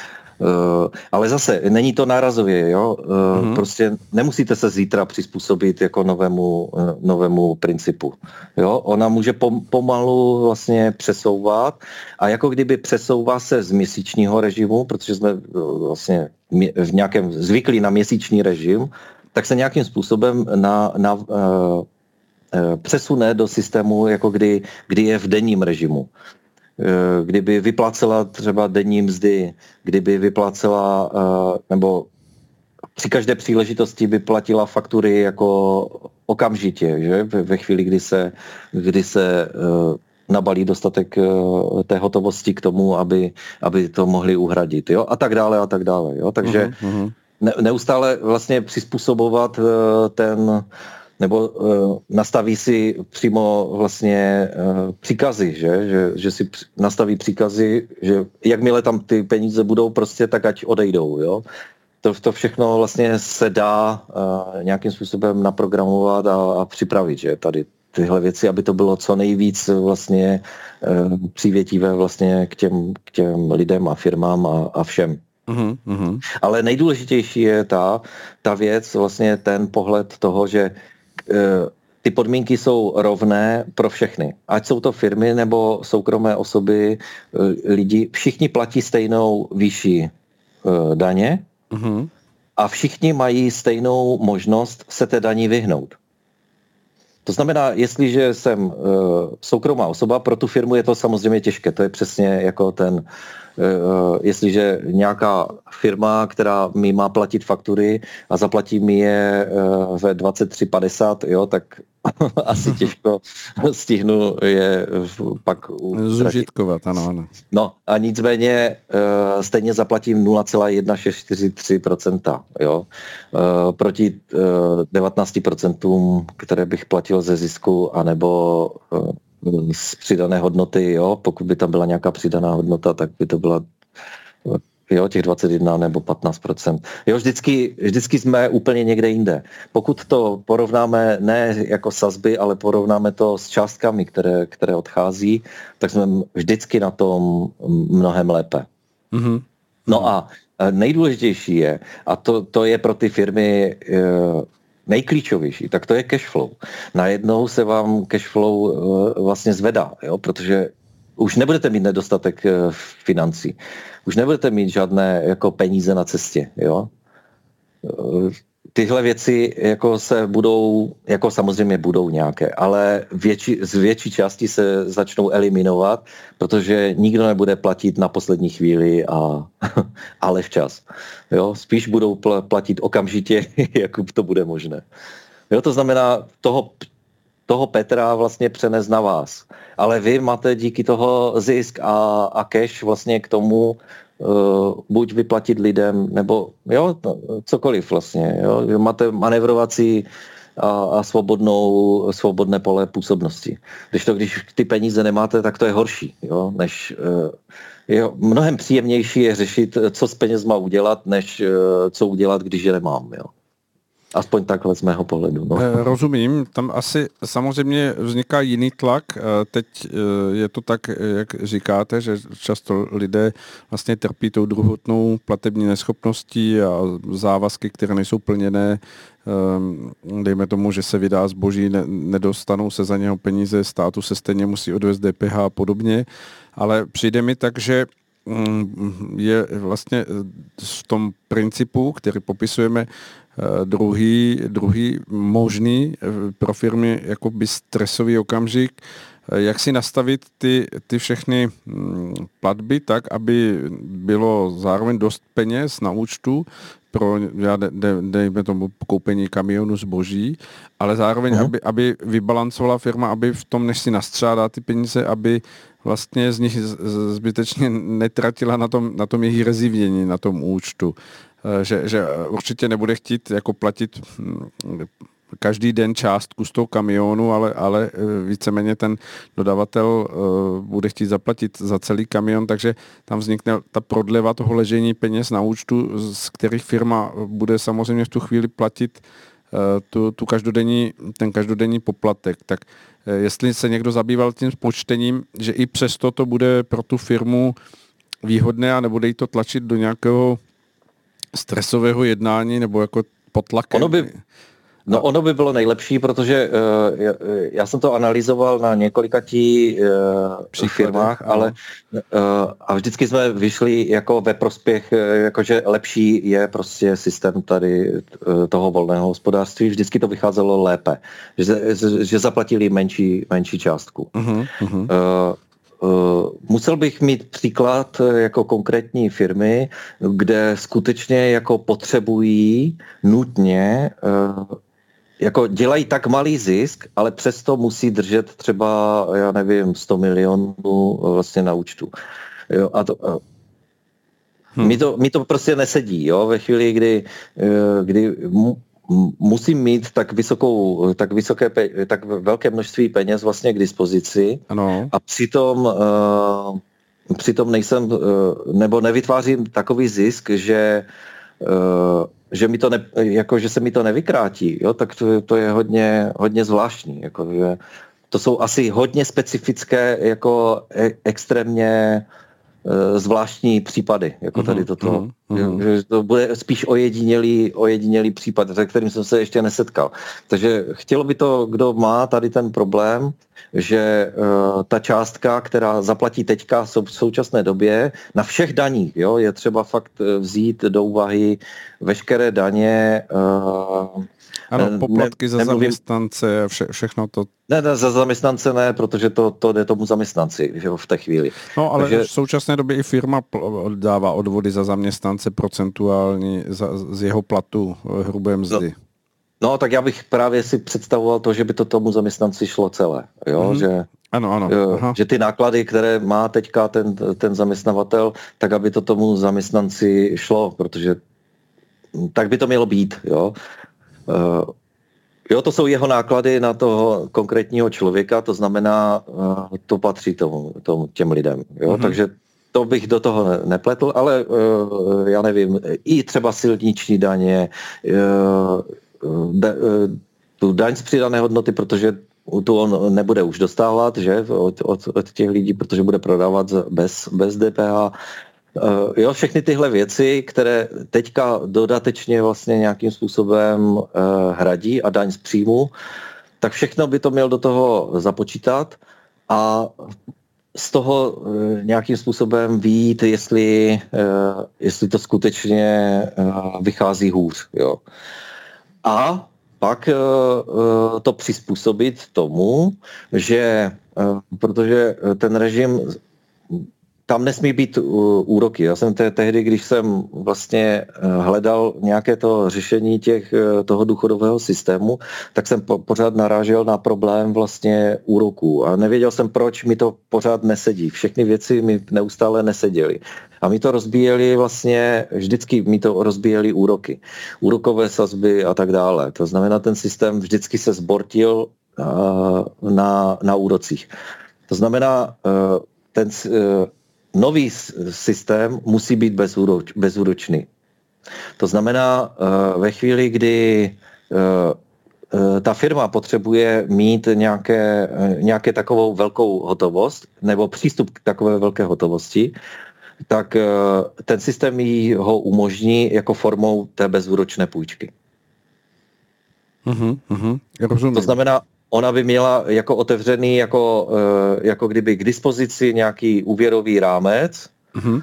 ale zase, není to nárazově, jo? Uh, mm-hmm. Prostě nemusíte se zítra přizpůsobit jako novému, uh, novému principu. Jo? Ona může pom- pomalu vlastně přesouvat a jako kdyby přesouvá se z měsíčního režimu, protože jsme vlastně v nějakém zvyklí na měsíční režim, tak se nějakým způsobem na, na, uh, přesune do systému, jako kdy, kdy je v denním režimu. Eh, kdyby vyplácela třeba denní mzdy, kdyby vyplácela, eh, nebo při každé příležitosti by platila faktury jako okamžitě, že? Ve chvíli, kdy se, kdy se eh, nabalí dostatek té hotovosti k tomu, aby, aby to mohli uhradit, jo? A tak dále, a tak dále, jo? Takže uh-huh. ne, neustále vlastně přizpůsobovat ten nebo uh, nastaví si přímo vlastně uh, příkazy, že? Že, že si nastaví příkazy, že jakmile tam ty peníze budou prostě, tak ať odejdou, jo. To, to všechno vlastně se dá uh, nějakým způsobem naprogramovat a, a připravit, že tady tyhle věci, aby to bylo co nejvíc vlastně uh, přívětivé vlastně k těm, k těm lidem a firmám a, a všem. Mm-hmm. Ale nejdůležitější je ta, ta věc, vlastně ten pohled toho, že ty podmínky jsou rovné pro všechny. Ať jsou to firmy nebo soukromé osoby, eh, lidi, všichni platí stejnou výši eh, daně uh-huh. a všichni mají stejnou možnost se té daní vyhnout. To znamená, jestliže jsem soukromá osoba, pro tu firmu je to samozřejmě těžké. To je přesně jako ten, jestliže nějaká firma, která mi má platit faktury a zaplatí mi je uh, ve 23.50, jo, tak asi těžko stihnu je pak zužitkovat, ano, ano. No a nicméně stejně zaplatím 0,1643%, jo, proti uh, 19%, které bych platil ze zisku, anebo z přidané hodnoty, jo, pokud by tam byla nějaká přidaná hodnota, tak by to byla jo, těch 21 nebo 15% Jo, vždycky, vždycky jsme úplně někde jinde. Pokud to porovnáme ne jako sazby, ale porovnáme to s částkami, které, které odchází, tak jsme vždycky na tom mnohem lépe. Mm-hmm. No a nejdůležitější je, a to, to je pro ty firmy e, nejklíčovější, tak to je cash flow. Najednou se vám cash flow e, vlastně zvedá, jo, protože už nebudete mít nedostatek financí už nebudete mít žádné jako peníze na cestě, jo. Tyhle věci jako se budou, jako samozřejmě budou nějaké, ale větší, z větší části se začnou eliminovat, protože nikdo nebude platit na poslední chvíli, a, ale včas. Jo? Spíš budou platit okamžitě, jak to bude možné. Jo, to znamená, toho, toho Petra vlastně přenes na vás. Ale vy máte díky toho zisk a, a cash vlastně k tomu buď vyplatit lidem, nebo jo, cokoliv vlastně. Jo. Máte manevrovací a, a svobodnou, svobodné pole působnosti. Když to, když ty peníze nemáte, tak to je horší, jo, než uh, jo, mnohem příjemnější je řešit, co s penězma udělat, než uh, co udělat, když je nemám. Jo. Aspoň takhle z mého pohledu. No. Eh, rozumím, tam asi samozřejmě vzniká jiný tlak. Eh, teď eh, je to tak, jak říkáte, že často lidé vlastně trpí tou druhotnou platební neschopností a závazky, které nejsou plněné. Dejme tomu, že se vydá zboží, nedostanou se za něho peníze, státu se stejně musí odvést DPH a podobně. Ale přijde mi tak, že mm, je vlastně v tom principu, který popisujeme, druhý, druhý možný eh, pro firmy jakoby stresový okamžik, eh, jak si nastavit ty, ty všechny mm, platby tak, aby bylo zároveň dost peněz na účtu pro, já de, de, dejme tomu, koupení kamionu zboží, ale zároveň, uh-huh. aby, aby vybalancovala firma, aby v tom, než si nastřádá ty peníze, aby vlastně z nich zbytečně netratila na tom, na tom jejich rezivnění, na tom účtu. Eh, že, že určitě nebude chtít jako platit hm, každý den částku z toho kamionu, ale, ale eh, víceméně ten dodavatel eh, bude chtít zaplatit za celý kamion, takže tam vznikne ta prodleva toho ležení peněz na účtu, z kterých firma bude samozřejmě v tu chvíli platit tu, tu každodenní, ten každodenní poplatek. Tak jestli se někdo zabýval tím spočtením, že i přesto to bude pro tu firmu výhodné a nebude jí to tlačit do nějakého stresového jednání nebo jako pod tlakem? Ono by, No ono by bylo nejlepší, protože uh, já, já jsem to analyzoval na několika tí uh, firmách, ale uh, a vždycky jsme vyšli jako ve prospěch, jakože lepší je prostě systém tady uh, toho volného hospodářství, vždycky to vycházelo lépe, že, že zaplatili menší, menší částku. Uh-huh, uh-huh. Eh, musel bych mít příklad eh, jako konkrétní firmy, kde skutečně jako potřebují nutně eh, jako dělají tak malý zisk, ale přesto musí držet třeba, já nevím, 100 milionů vlastně na účtu. Jo, a to, Hmm. Mi, to, mi to prostě nesedí, jo, ve chvíli, kdy, kdy musím mít tak vysokou, tak vysoké, tak velké množství peněz vlastně k dispozici ano. a přitom uh, přitom nejsem, uh, nebo nevytvářím takový zisk, že uh, že, mi to ne, jako, že se mi to nevykrátí, jo, tak to, to je hodně, hodně zvláštní. Jako, že to jsou asi hodně specifické, jako e, extrémně Eh, zvláštní případy, jako mhm, tady toto. Mm, mm, Že to bude spíš ojedinělý, ojedinělý případ, se kterým jsem se ještě nesetkal. Takže chtělo by to, kdo má tady ten problém, že uh, ta částka, která zaplatí teďka v současné době na všech daních, jo, je třeba fakt eh, vzít do úvahy veškeré daně uh, Ano, poplatky ne, za nemluvím... zaměstnance, vše, všechno to. Ne, ne, za zaměstnance ne, protože to, to jde tomu zaměstnanci že v té chvíli. No, ale Takže... v současné době i firma dává odvody za zaměstnance procentuální za, z jeho platu hrubé mzdy. No. No, tak já bych právě si představoval to, že by to tomu zaměstnanci šlo celé. Jo? Mm-hmm. Že, ano, ano. Aha. Že ty náklady, které má teďka ten, ten zaměstnavatel, tak aby to tomu zaměstnanci šlo, protože tak by to mělo být. Jo? Uh, jo, to jsou jeho náklady na toho konkrétního člověka, to znamená, uh, to patří tomu, tomu těm lidem. Jo? Mm-hmm. Takže to bych do toho nepletl, ale uh, já nevím, i třeba silniční daně, da, tu daň z přidané hodnoty, protože tu on nebude už dostávat, že, od, od, od těch lidí, protože bude prodávat bez, bez DPH. Uh, jo, všechny tyhle věci, které teďka dodatečně vlastně nějakým způsobem uh, hradí a daň z příjmu, tak všechno by to měl do toho započítat a z toho uh, nějakým způsobem vít, jestli, jestli to skutečně vychází hůř. Jo. A pak to přizpůsobit tomu, že protože ten režim tam nesmí být úroky. Já jsem te, tehdy, když jsem vlastně eh, hledal nějaké to řešení těch, eh, toho důchodového systému, tak jsem po, pořád narážel na problém vlastně úroků a nevěděl jsem, proč mi to pořád nesedí. Všechny věci mi neustále neseděly. A mi to rozbíjeli vlastně, vždycky mi to rozbíjeli úroky. Úrokové sazby a tak dále. To znamená, ten systém vždycky se zbortil eh, na, na úrocích. To znamená, ten nový systém musí být bezúroč, bezúročný. To znamená, eh, ve chvíli, kdy eh, eh, ta firma potřebuje mít nějaké, nějaké takovou velkou hotovost nebo přístup k takové velké hotovosti, tak ten systém jí ho umožní jako formou té bezúročné půjčky. Uh-huh, uh-huh. To znamená, ona by měla jako otevřený, jako, eh, jako kdyby k dispozici nějaký úvěrový rámec, mm-hmm.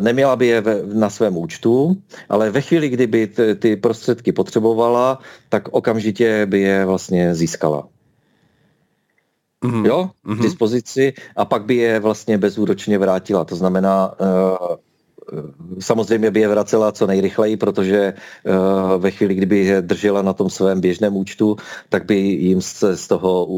neměla by je na svém účtu, ale ve chvíli, kdyby ty, ty prostředky potřebovala, tak okamžitě by je vlastně získala. Mm-hmm. Jo, k mhm. dispozici a pak by je vlastně bezúročně vrátila. To znamená, uh, samozřejmě by je vracela co nejrychleji, protože eh, ve chvíli, kdyby je držela na tom svém běžném účtu, tak by jim se z toho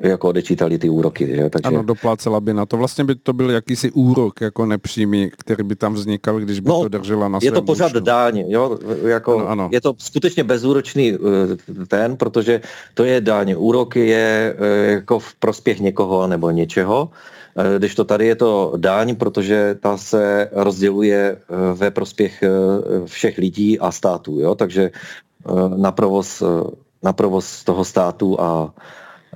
eh, jako odečítali ty úroky. Že? Takže... Ano, doplácela by na to. Vlastně by to byl jakýsi úrok jako nepřímý, který by tam vznikal, když by no, to držela na Je to pořád účtu. dáň, jo? Jako, ano, ano. je to skutečně bezúročný eh, ten, protože to je dáň. Úrok je jako v prospěch někoho nebo něčeho, Eh, když to tady je to dáň, protože ta se rozděluje eh, ve prospěch eh, všech lidí a států, jo? takže na provoz, na provoz toho státu a,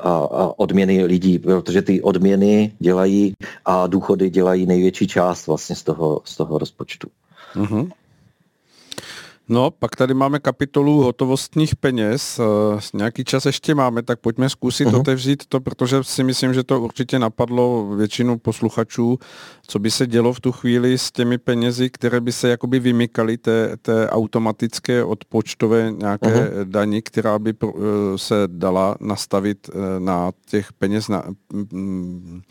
a, a odměny lidí, protože ty odměny dělají a důchody dělají největší část vlastně z toho, z toho rozpočtu. Mm-hmm. No, pak tady máme kapitolu hotovostních peněz. Eh, nějaký čas ještě máme, tak pojďme zkusit uh-huh. otevřít to, protože si myslím, že to určitě napadlo většinu posluchačů, co by se dělo v tu chvíli s těmi penězi, které by se jakoby vymykaly té, té automatické odpočtové nějaké uh-huh. daní, která by eh, se dala nastavit eh, na těch peněz na, mm,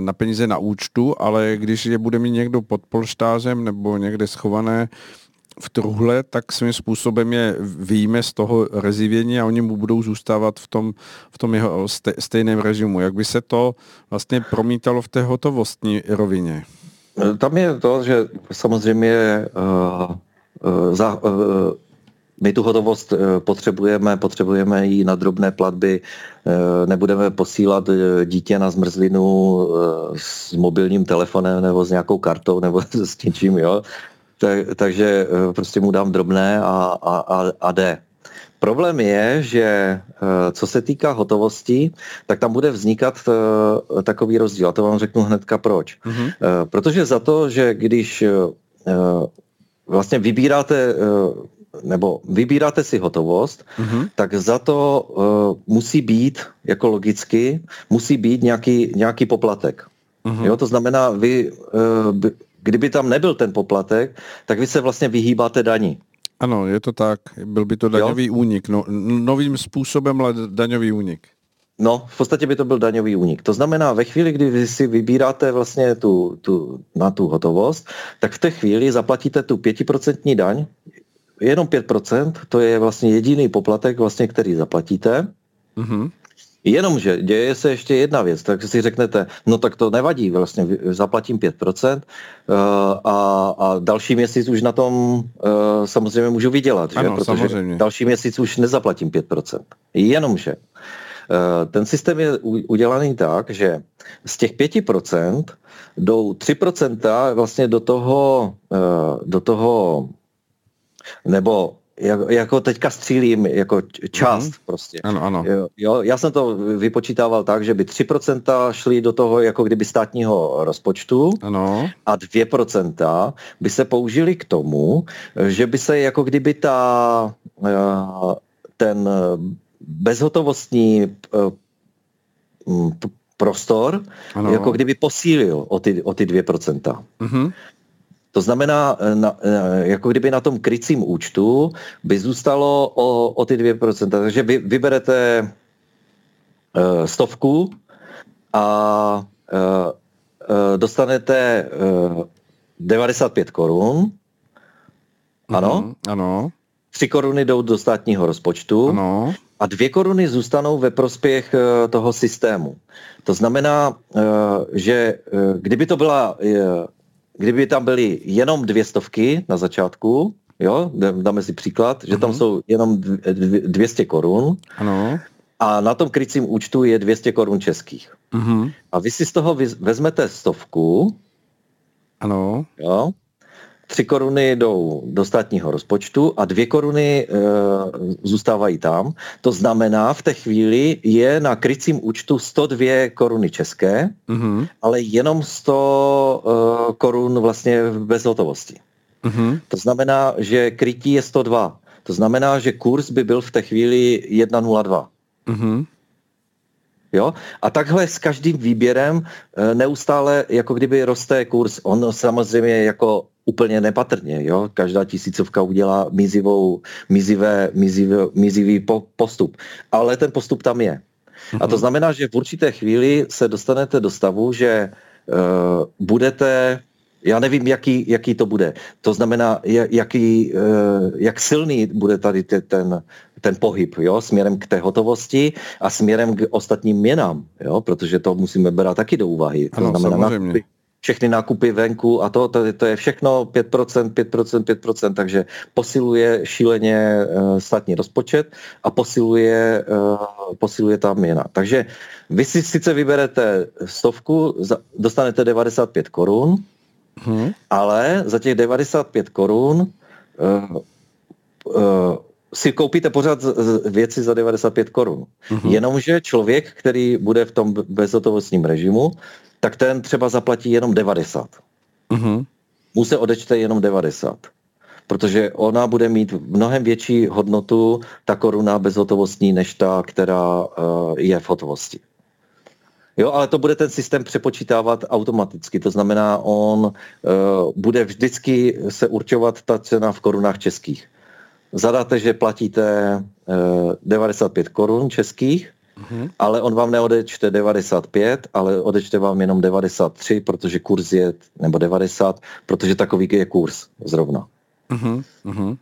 na peníze na účtu, ale když je bude mít někdo pod polštářem nebo někde schované, v truhle, tak svým způsobem je výjíme z toho rezivění a oni mu budou zůstávat v tom, v tom jeho stejném režimu. Jak by se to vlastně promítalo v té hotovostní rovině? Tam je to, že samozřejmě uh, uh, za, uh, my tu hotovost potřebujeme, potřebujeme ji na drobné platby, nebudeme posílat dítě na zmrzlinu s mobilním telefonem nebo s nějakou kartou nebo s něčím, jo tak, takže eh, prostě mu dám drobné a, a, a, a jde. Problém je, že eh, co se týká hotovosti, tak tam bude vznikat eh, takový rozdíl. A to vám řeknu hnedka proč. Mm-hmm. Protože za to, že když vlastně vybíráte nebo vybíráte si hotovost, mm-hmm. tak za to musí být, jako logicky, musí být nějaký, nějaký poplatek. Mm-hmm. Jo, to znamená, vy Kdyby tam nebyl ten poplatek, tak vy se vlastně vyhýbáte daní. Ano, je to tak. Byl by to daňový jo? únik. No, novým způsobem, ale daňový únik. No, v podstatě by to byl daňový únik. To znamená, ve chvíli, kdy vy si vybíráte vlastně tu, tu, na tu hotovost, tak v té chvíli zaplatíte tu pětiprocentní daň, jenom 5%, to je vlastně jediný poplatek, vlastně, který zaplatíte. Mm-hmm. Jenomže děje se ještě jedna věc, tak si řeknete, no tak to nevadí, vlastně zaplatím 5% uh, a, a další měsíc už na tom uh, samozřejmě můžu vydělat, ano, že? protože samozřejmě. další měsíc už nezaplatím 5%. Jenomže uh, ten systém je udělaný tak, že z těch 5% jdou 3% vlastně do toho, do toho nebo jako, jako teďka střílím jako část mm-hmm. prostě. Ano, ano. Jo, já jsem to vypočítával tak, že by 3% šly do toho jako kdyby státního rozpočtu ano. a 2% by se použili k tomu, že by se jako kdyby ta eh, ten bezhotovostní eh, prostor ano. jako kdyby posílil o ty, o ty 2%. Mm-hmm. To znamená, eh, na, eh, jako kdyby na tom krycím účtu by zůstalo o, o ty 2%. Takže vy vyberete uh, stovku a uh, uh, dostanete uh, 95 korun. Ano? Mm, ano. 3 koruny jdou do státního rozpočtu. Ano. A dvě koruny zůstanou ve prospěch toho systému. To znamená, že kdyby to byla kdyby tam byly jenom dvě stovky na začátku, jo, dáme si příklad, že tam mhm. jsou jenom 200 korun ano. a na tom krycím účtu je 200 korun českých. Uh-huh. A vy si z toho vezmete stovku, ano. jo, tři koruny jdou do státního rozpočtu a dvě koruny e, zůstávají tam. To znamená, v té chvíli je na krycím účtu 102 koruny české, mm-hmm. ale jenom 100 e, korun vlastně v bezhotovosti. Mm-hmm. To znamená, že krytí je 102. To znamená, že kurz by byl v té chvíli 1,02. Mm-hmm. Jo? A takhle s každým výběrem e, neustále jako kdyby roste kurz. On samozřejmě jako úplně nepatrně. Jo? Každá tisícovka udělá mizivou, mizivé, mizivé, mizivý postup. Ale ten postup tam je. A to mhm. znamená, že v určité chvíli se dostanete do stavu, že uh, budete já nevím, jaký, jaký to bude. To znamená, jaký, uh, jak silný bude tady ten, ten pohyb, jo, směrem k té hotovosti a směrem k ostatním měnám, jo, protože to musíme brát taky do úvahy. To ano, znamená, samozřejmě všechny nákupy venku a to, to, to je všechno 5%, 5%, 5%, takže posiluje šíleně uh, státní rozpočet a posiluje, uh, posiluje ta měna. Takže vy si sice vyberete stovku, za, dostanete 95 korun, hmm. ale za těch 95 korun uh, uh, si koupíte pořád věci za 95 korun. Mm-hmm. Jenomže člověk, který bude v tom bezhotovostním režimu, tak ten třeba zaplatí jenom 90. Mm-hmm. Mu se odečte jenom 90. Protože ona bude mít mnohem větší hodnotu, ta koruna bezhotovostní, než ta, která uh, je v hotovosti. Jo, ale to bude ten systém přepočítávat automaticky. To znamená, on uh, bude vždycky se určovat ta cena v korunách českých. Zadáte, že platíte uh, 95 korun českých mm-hmm. ale on vám neodečte 95, ale odečte vám jenom 93, protože kurz je, nebo 90, protože takový je kurz zrovna. Mm-hmm.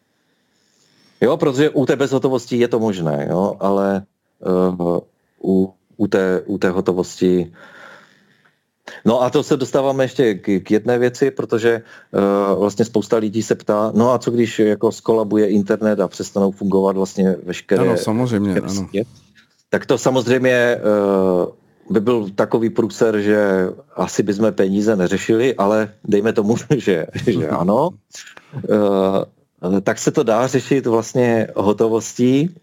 Jo, protože u té bezhotovosti je to možné, jo, ale uh, u, u, té, u té hotovosti No a to se dostáváme ještě k, k jedné věci, protože uh, vlastně spousta lidí se ptá, no a co když jako skolabuje internet a přestanou fungovat vlastně veškeré... Ano, samozřejmě, ano. Svět? Tak to samozřejmě eh, by byl takový průser, že asi bychom peníze neřešili, ale dejme tomu, že, že ano. Eh, tak se to dá řešit vlastně hotovostí.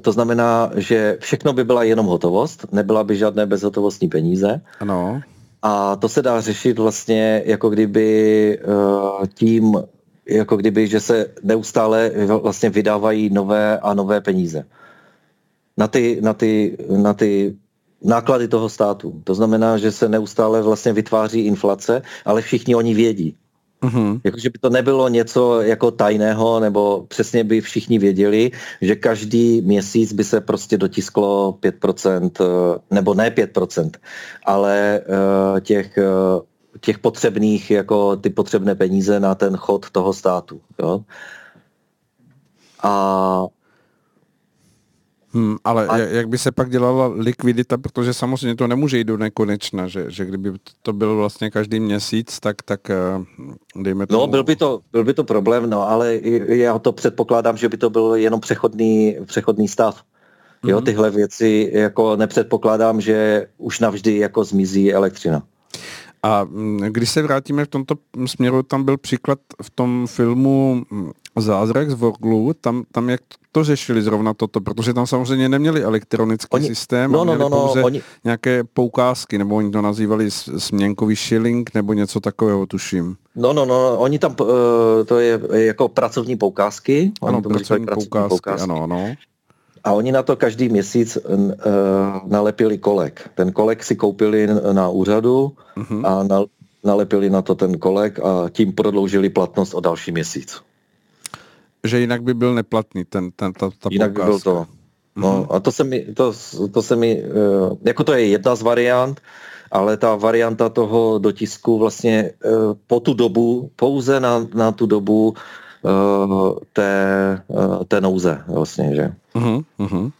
To znamená, že všechno by byla jenom hotovost, nebyla by žádné bezhotovostní peníze. Ano. A to se dá řešit vlastně jako kdyby eh, tím, jako kdyby, že se neustále vlastně vydávají nové a nové peníze na ty, na ty, na ty náklady toho státu. To znamená, že se neustále vlastně vytváří inflace, ale všichni oni vědí. Uh-huh. Jako, že by to nebylo něco jako tajného, nebo přesně by všichni věděli, že každý měsíc by se prostě dotisklo 5%, eh, nebo ne 5%, ale uh, těch, uh, těch potřebných, jako ty potřebné peníze na ten chod toho státu. Jo? A Hmm, ale a... jak by se pak dělala likvidita, protože samozřejmě to nemůže jít do nekonečna, že, že kdyby to byl vlastně každý měsíc, tak, tak eh, dejme to. No, byl by to, byl by to problém, no, ale já to předpokládám, že by to byl jenom přechodný, přechodný stav. Jo, mm-hmm. tyhle věci jako nepředpokládám, že už navždy jako zmizí elektřina. A mm, když se vrátíme v tomto směru, tam byl příklad v tom filmu mm, Zázrak z Vorglu, tam, tam jak to řešili zrovna toto, protože tam samozřejmě neměli elektronický oni, systém, no, no, měli no, no, pouze oni, nějaké poukázky, nebo oni to nazývali směnkový shilling, nebo něco takového, tuším. No, no, no, oni tam, eh, to je jako pracovní poukázky. Ano, pracovní, pracovní poukázky, poukázky, ano, ano. A oni na to každý měsíc uh, nalepili kolek. Ten kolek si koupili na úřadu uh-huh. a na, nalepili na to ten kolek a tím prodloužili platnost o další měsíc. Že jinak by byl neplatný ten, ten, ta, ta Jinak by byl to. No, uh-huh. a to se mi, to, to se mi, uh, jako to je jedna z variant, ale ta varianta toho dotisku vlastně uh, po tu dobu, pouze na, na tu dobu uh, té, uh, té nouze vlastně, že? Uh-huh, uh-huh.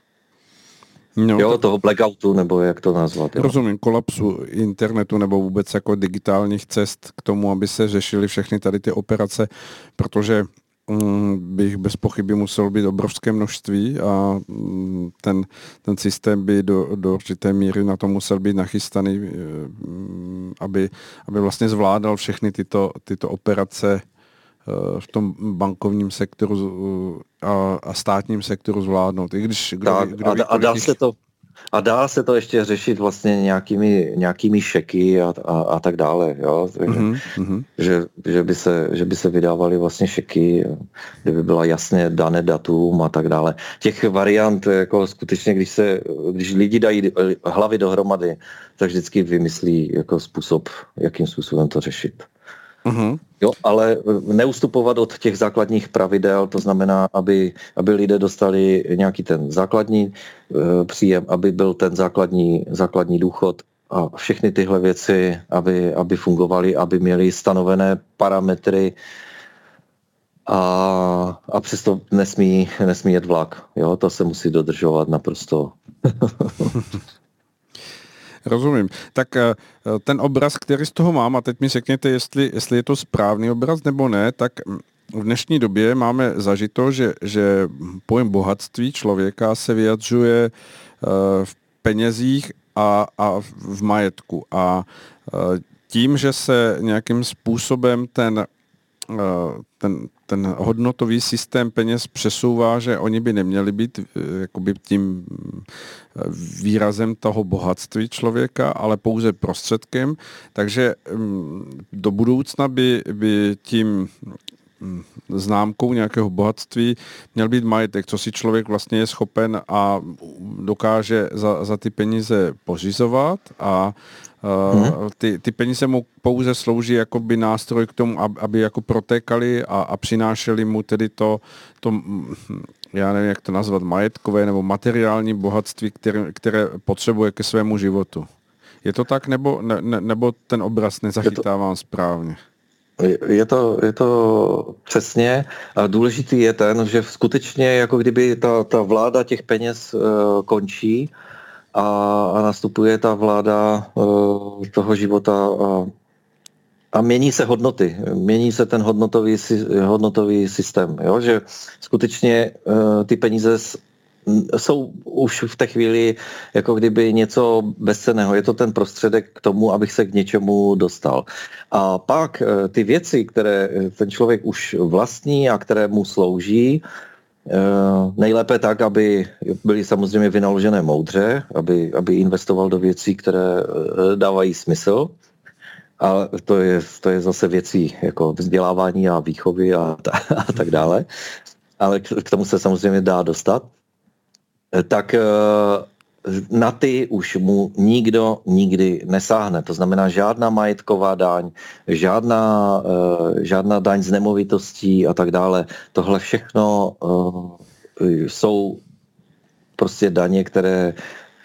No, jo, tak... toho blackoutu, nebo jak to nazvat. Jo. Rozumím, kolapsu internetu nebo vůbec jako digitálních cest k tomu, aby se řešily všechny tady ty operace, protože mm, bych bez pochyby musel být obrovské množství a mm, ten, ten systém by do, do určité míry na to musel být nachystaný, mm, aby, aby vlastně zvládal všechny tyto, tyto operace v tom bankovním sektoru a, a státním sektoru zvládnout. I když, kdo, tak, kdo, a, a dá se to a dá se to ještě řešit vlastně nějakými, nějakými šeky a, a, a tak dále, jo? Takže, mm-hmm. že, že, by se, že by se vydávaly vlastně šeky, kdyby byla jasně dané datum a tak dále. Těch variant, jako skutečně, když se, když lidi dají hlavy dohromady, tak vždycky vymyslí jako způsob, jakým způsobem to řešit. Uh-huh. Jo, ale neustupovat od těch základních pravidel, to znamená, aby, aby lidé dostali nějaký ten základní e, příjem, aby byl ten základní, základní důchod a všechny tyhle věci, aby, aby fungovaly, aby měly stanovené parametry a, a přesto nesmí, nesmí jet vlak. Jo, to se musí dodržovat naprosto. Rozumím. Tak eh, ten obraz, který z toho mám, a teď mi řekněte, jestli, jestli je to správný obraz nebo ne, tak v dnešní době máme zažito, že, že pojem bohatství člověka se vyjadřuje eh, v penězích a, a v majetku. A eh, tím, že se nějakým způsobem ten, ten, ten hodnotový systém peněz přesouvá, že oni by neměli být eh, jakoby tím eh, výrazem toho bohatství člověka, ale pouze prostředkem. Takže mm, do budoucna by, by tím mm, známkou nějakého bohatství měl být majetek, co si člověk vlastně je schopen a dokáže za, za ty peníze pořizovat a Uh, ty, ty peníze mu pouze slouží jako by nástroj k tomu, aby, jako protékali a, a přinášeli mu tedy to, to, já nevím, jak to nazvat, majetkové nebo materiální bohatství, které, které potřebuje ke svému životu. Je to tak, nebo, ne, ne, nebo ten obraz nezachytávám správně? Je to, je to přesně. A důležitý je ten, že skutečně jako kdyby ta, ta vláda těch peněz uh, končí, a, a nastupuje ta vláda uh, toho života a, a mění se hodnoty, mění se ten hodnotový, hodnotový systém, jo? že skutečně uh, ty peníze jsou už v té chvíli jako kdyby něco bezceného. Je to ten prostředek k tomu, abych se k něčemu dostal. A pak uh, ty věci, které ten člověk už vlastní a které mu slouží, Eh, nejlépe tak, aby byly samozřejmě vynaložené moudře, aby, aby investoval do věcí, které eh, dávají smysl. A to je, to je zase věcí jako vzdělávání a výchovy a, a tak dále. Ale k tomu se samozřejmě dá dostat. Eh, tak na ty už mu nikdo nikdy nesáhne. To znamená žádná majetková daň, žádná, žádná daň z nemovitostí a tak dále. Tohle všechno jsou prostě daně, které,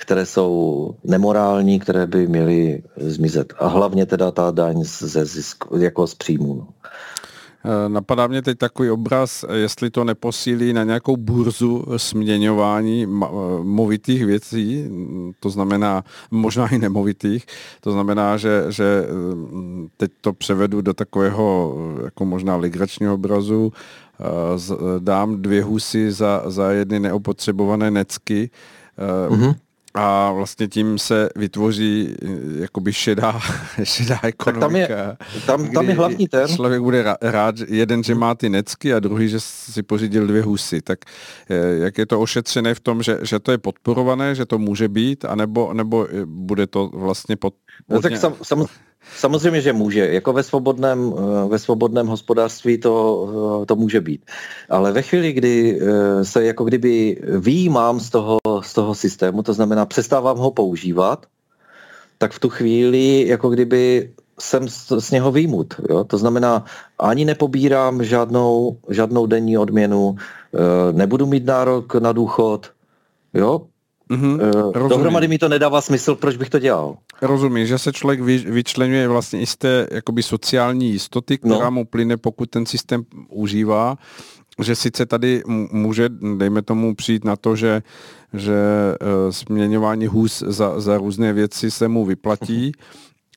které jsou nemorální, které by měly zmizet. A hlavně teda ta daň ze zisku, jako z příjmu. No. Eh, napadá mě teď takový obraz, jestli to neposílí na nějakou burzu směňování eh, movitých věcí, to znamená možná i nemovitých, to znamená, že, že eh, teď to převedu do takového jako možná legračního obrazu, dám dvě husy za, za jedny neopotřebované necky, mm-hmm a vlastně tím se vytvoří eh, jakoby šedá, šedá ekonomika. Tak tam je, tam, tam je hlavní ten. Člověk bude rád, jeden, že má ty necky a druhý, že si pořídil dvě husy. Tak eh, jak je to ošetřené v tom, že, že to je podporované, že to může být, anebo, nebo eh, bude to vlastně pod... No tak sam, sam, Samozřejmě, že může. Jako ve svobodném, eh, ve svobodném hospodářství to, eh, to může být. Ale ve chvíli, kdy eh, se jako kdyby výjímám z toho, z toho systému, to znamená přestávám ho používat, tak v tu chvíli jako kdyby jsem z, z něho výjimut. Jo? To znamená, ani nepobírám žádnou, žádnou denní odměnu, nebudu mít nárok na důchod, jo? Mm-hmm, Dohromady mi to nedává smysl, proč bych to dělal. Rozumím, že se člověk vy, vyčlenuje vlastně i z té jakoby sociální jistoty, která no. mu plyne, pokud ten systém užívá, že sice tady může, dejme tomu, přijít na to, že, že uh, směňování hůz za, za různé věci se mu vyplatí,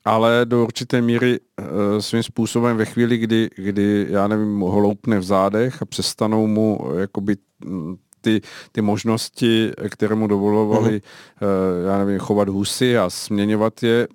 ale do určité míry uh, svým způsobem ve chvíli, kdy, kdy já nevím, hloupne v zádech a přestanou mu jakoby ty, ty možnosti, které mu dovolovaly, uh-huh. já nevím, chovat husy a směňovat je,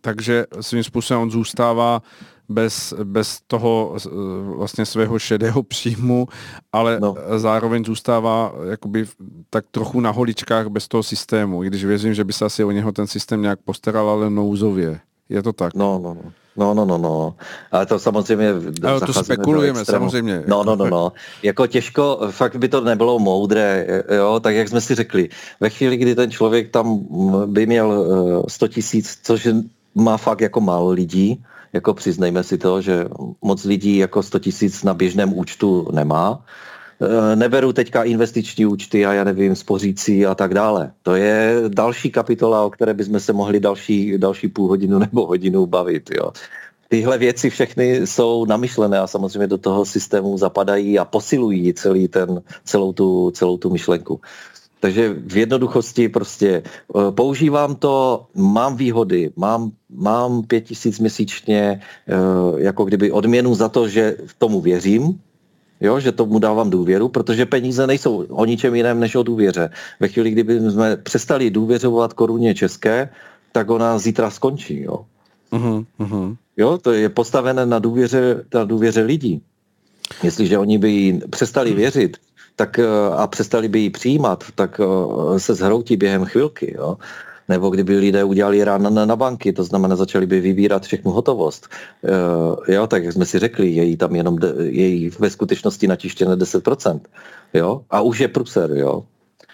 takže svým způsobem on zůstává bez, bez toho eh, vlastně svého šedého příjmu, ale no. zároveň zůstává jakoby tak trochu na holičkách bez toho systému, i když věřím, že by se asi o něho ten systém nějak postaral, ale nouzově. Je to tak? No, no, no. No, no, no, no. Ale to samozřejmě... Ale to spekulujeme, samozřejmě. No, no, no, no. Jako těžko, fakt by to nebylo moudré, jo, tak jak jsme si řekli. Ve chvíli, kdy ten člověk tam by měl 100 eh, tisíc, což má fakt jako málo lidí, jako přiznejme si to, že moc lidí jako 100 tisíc na běžném účtu nemá, neberu teďka investiční účty a já nevím, spořící a tak dále. To je další kapitola, o které bychom se mohli další, další půl hodinu nebo hodinu bavit. Jo. Tyhle věci všechny jsou namyšlené a samozřejmě do toho systému zapadají a posilují celý ten, celou, tu, celou tu myšlenku. Takže v jednoduchosti prostě eh, používám to, mám výhody, mám, mám pět tisíc měsíčně eh, jako kdyby odměnu za to, že tomu věřím, Jo, že tomu dávám důvěru, protože peníze nejsou o ničem jiném než o důvěře. Ve chvíli, kdyby jsme přestali důvěřovat koruně české, tak ona zítra skončí. Jo, uh-huh, uh-huh. jo to je postavené na důvěře, na důvěře lidí. Jestliže oni by jí přestali věřit tak, eh, a přestali by ji přijímat, tak eh, se zhroutí během chvilky. Jo nebo kdyby lidé udělali rán na, na banky, to znamená začali by vybírat všechnu hotovost. E, jo, tak jak jsme si řekli, je jí tam jenom, de, je ve skutečnosti natištěné 10%. Jo, a už je pruser, jo.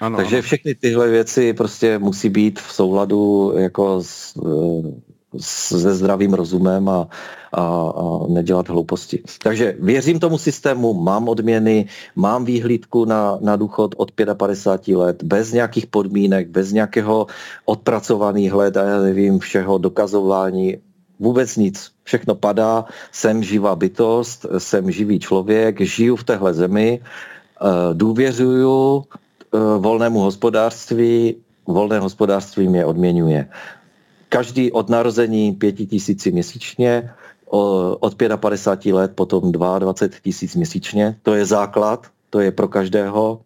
Ano, Takže ano. všechny tyhle věci prostě musí být v souladu jako s, eh, se zdravým rozumem a, a, a nedělat hlouposti. Takže věřím tomu systému, mám odměny, mám výhlídku na, na důchod od 55 let, bez nějakých podmínek, bez nějakého odpracovaných let a já nevím, všeho dokazování, vůbec nic. Všechno padá, jsem živá bytost, jsem živý člověk, žiju v téhle zemi, eh, důvěřuju eh, volnému hospodářství, volné hospodářství mě odměňuje každý od narození pěti tisíci měsíčně, od 55 let potom 22 tisíc měsíčně. To je základ, to je pro každého.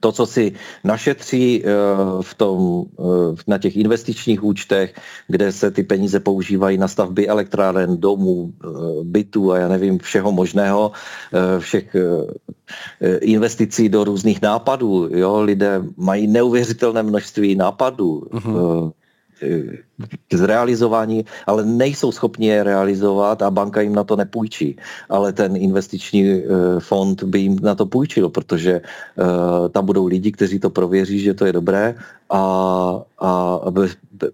To, co si našetří eh, v tom, eh, na těch investičních účtech, kde se ty peníze používají na stavby elektráren, domů, eh, bytů a já nevím, všeho možného, všech investicí do různých nápadů. Jo? Lidé mají neuvěřitelné množství nápadů. Uh-huh zrealizování, ale nejsou schopni je realizovat a banka jim na to nepůjčí. Ale ten investiční fond by jim na to půjčil, protože tam budou lidi, kteří to prověří, že to je dobré a, a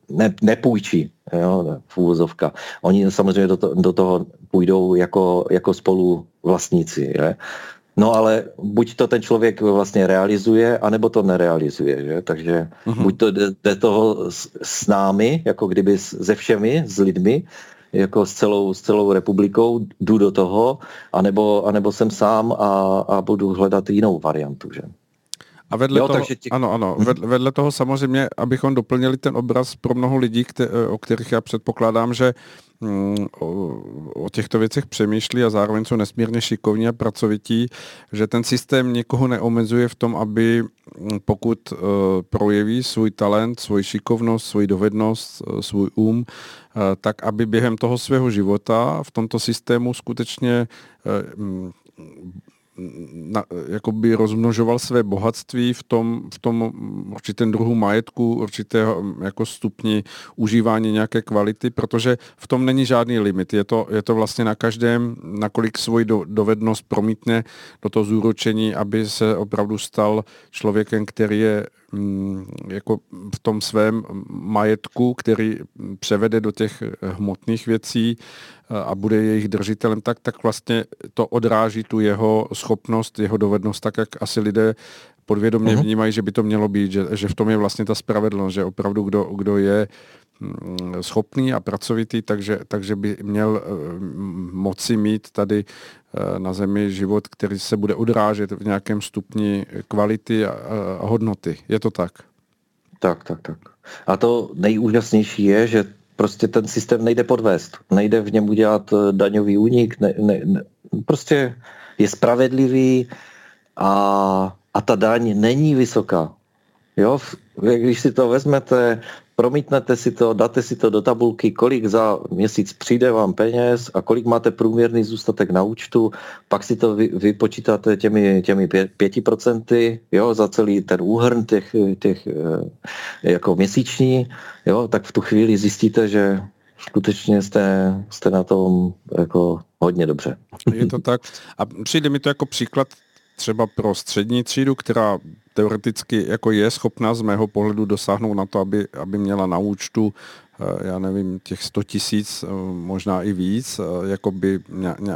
ne, nepůjčí, jo, v úvozovka. Oni samozřejmě do, to, do toho půjdou jako, jako spolu vlastníci. Je? No ale buď to ten člověk vlastně realizuje, anebo to nerealizuje. Že? Takže uh-huh. buď to jde, jde toho s, s námi, jako kdyby se všemi, s lidmi, jako s celou, s celou republikou, jdu do toho, anebo, anebo jsem sám a, a budu hledat jinou variantu. Že? A vedle, jo, toho, takže tě... ano, ano, mhm. vedle, vedle toho samozřejmě, abychom doplnili ten obraz pro mnoho lidí, kte, o kterých já předpokládám, že mm, o, o těchto věcech přemýšlí a zároveň jsou nesmírně šikovní a pracovití, že ten systém někoho neomezuje v tom, aby mm, pokud uh, projeví svůj talent, svůj šikovnost, svůj dovednost, uh, svůj um, uh, tak aby během toho svého života v tomto systému skutečně uh, na, jakoby rozmnožoval své bohatství v tom, v tom určitém druhu majetku, určitého jako stupni užívání nějaké kvality, protože v tom není žádný limit. Je to, je to vlastně na každém, nakolik svoji do, dovednost promítne do toho zúročení, aby se opravdu stal člověkem, který je Mm, jako v tom svém majetku, který převede do těch hmotných věcí a bude jejich držitelem, tak, tak vlastně to odráží tu jeho schopnost, jeho dovednost, tak jak asi lidé podvědomě uh-huh. vnímají, že by to mělo být, že, že v tom je vlastně ta spravedlnost, že opravdu kdo, kdo je mm, schopný a pracovitý, takže, takže by měl eh, moci mít tady eh, na zemi život, který se bude odrážet v nějakém stupni kvality a, a hodnoty. Je to tak? Tak, tak, tak. A to nejúžasnější je, že prostě ten systém nejde podvést. Nejde v něm udělat eh, daňový únik. Ne, ne, ne, prostě je spravedlivý a a ta daň není vysoká. Jo, když si to vezmete, promítnete si to, dáte si to do tabulky, kolik za měsíc přijde vám peněz a kolik máte průměrný zůstatek na účtu, pak si to vy, vypočítáte těmi, těmi pěti procenty, jo, za celý ten úhrn těch, těch eh, jako měsíční, jo, tak v tu chvíli zjistíte, že skutečně jste, jste na tom jako hodně dobře. Je to tak. A přijde mi to jako příklad třeba pro střední třídu, která teoreticky jako je schopná z mého pohledu dosáhnout na to, aby, aby měla na účtu eh, já nevím, těch 100 tisíc, eh, možná i víc, eh, jako by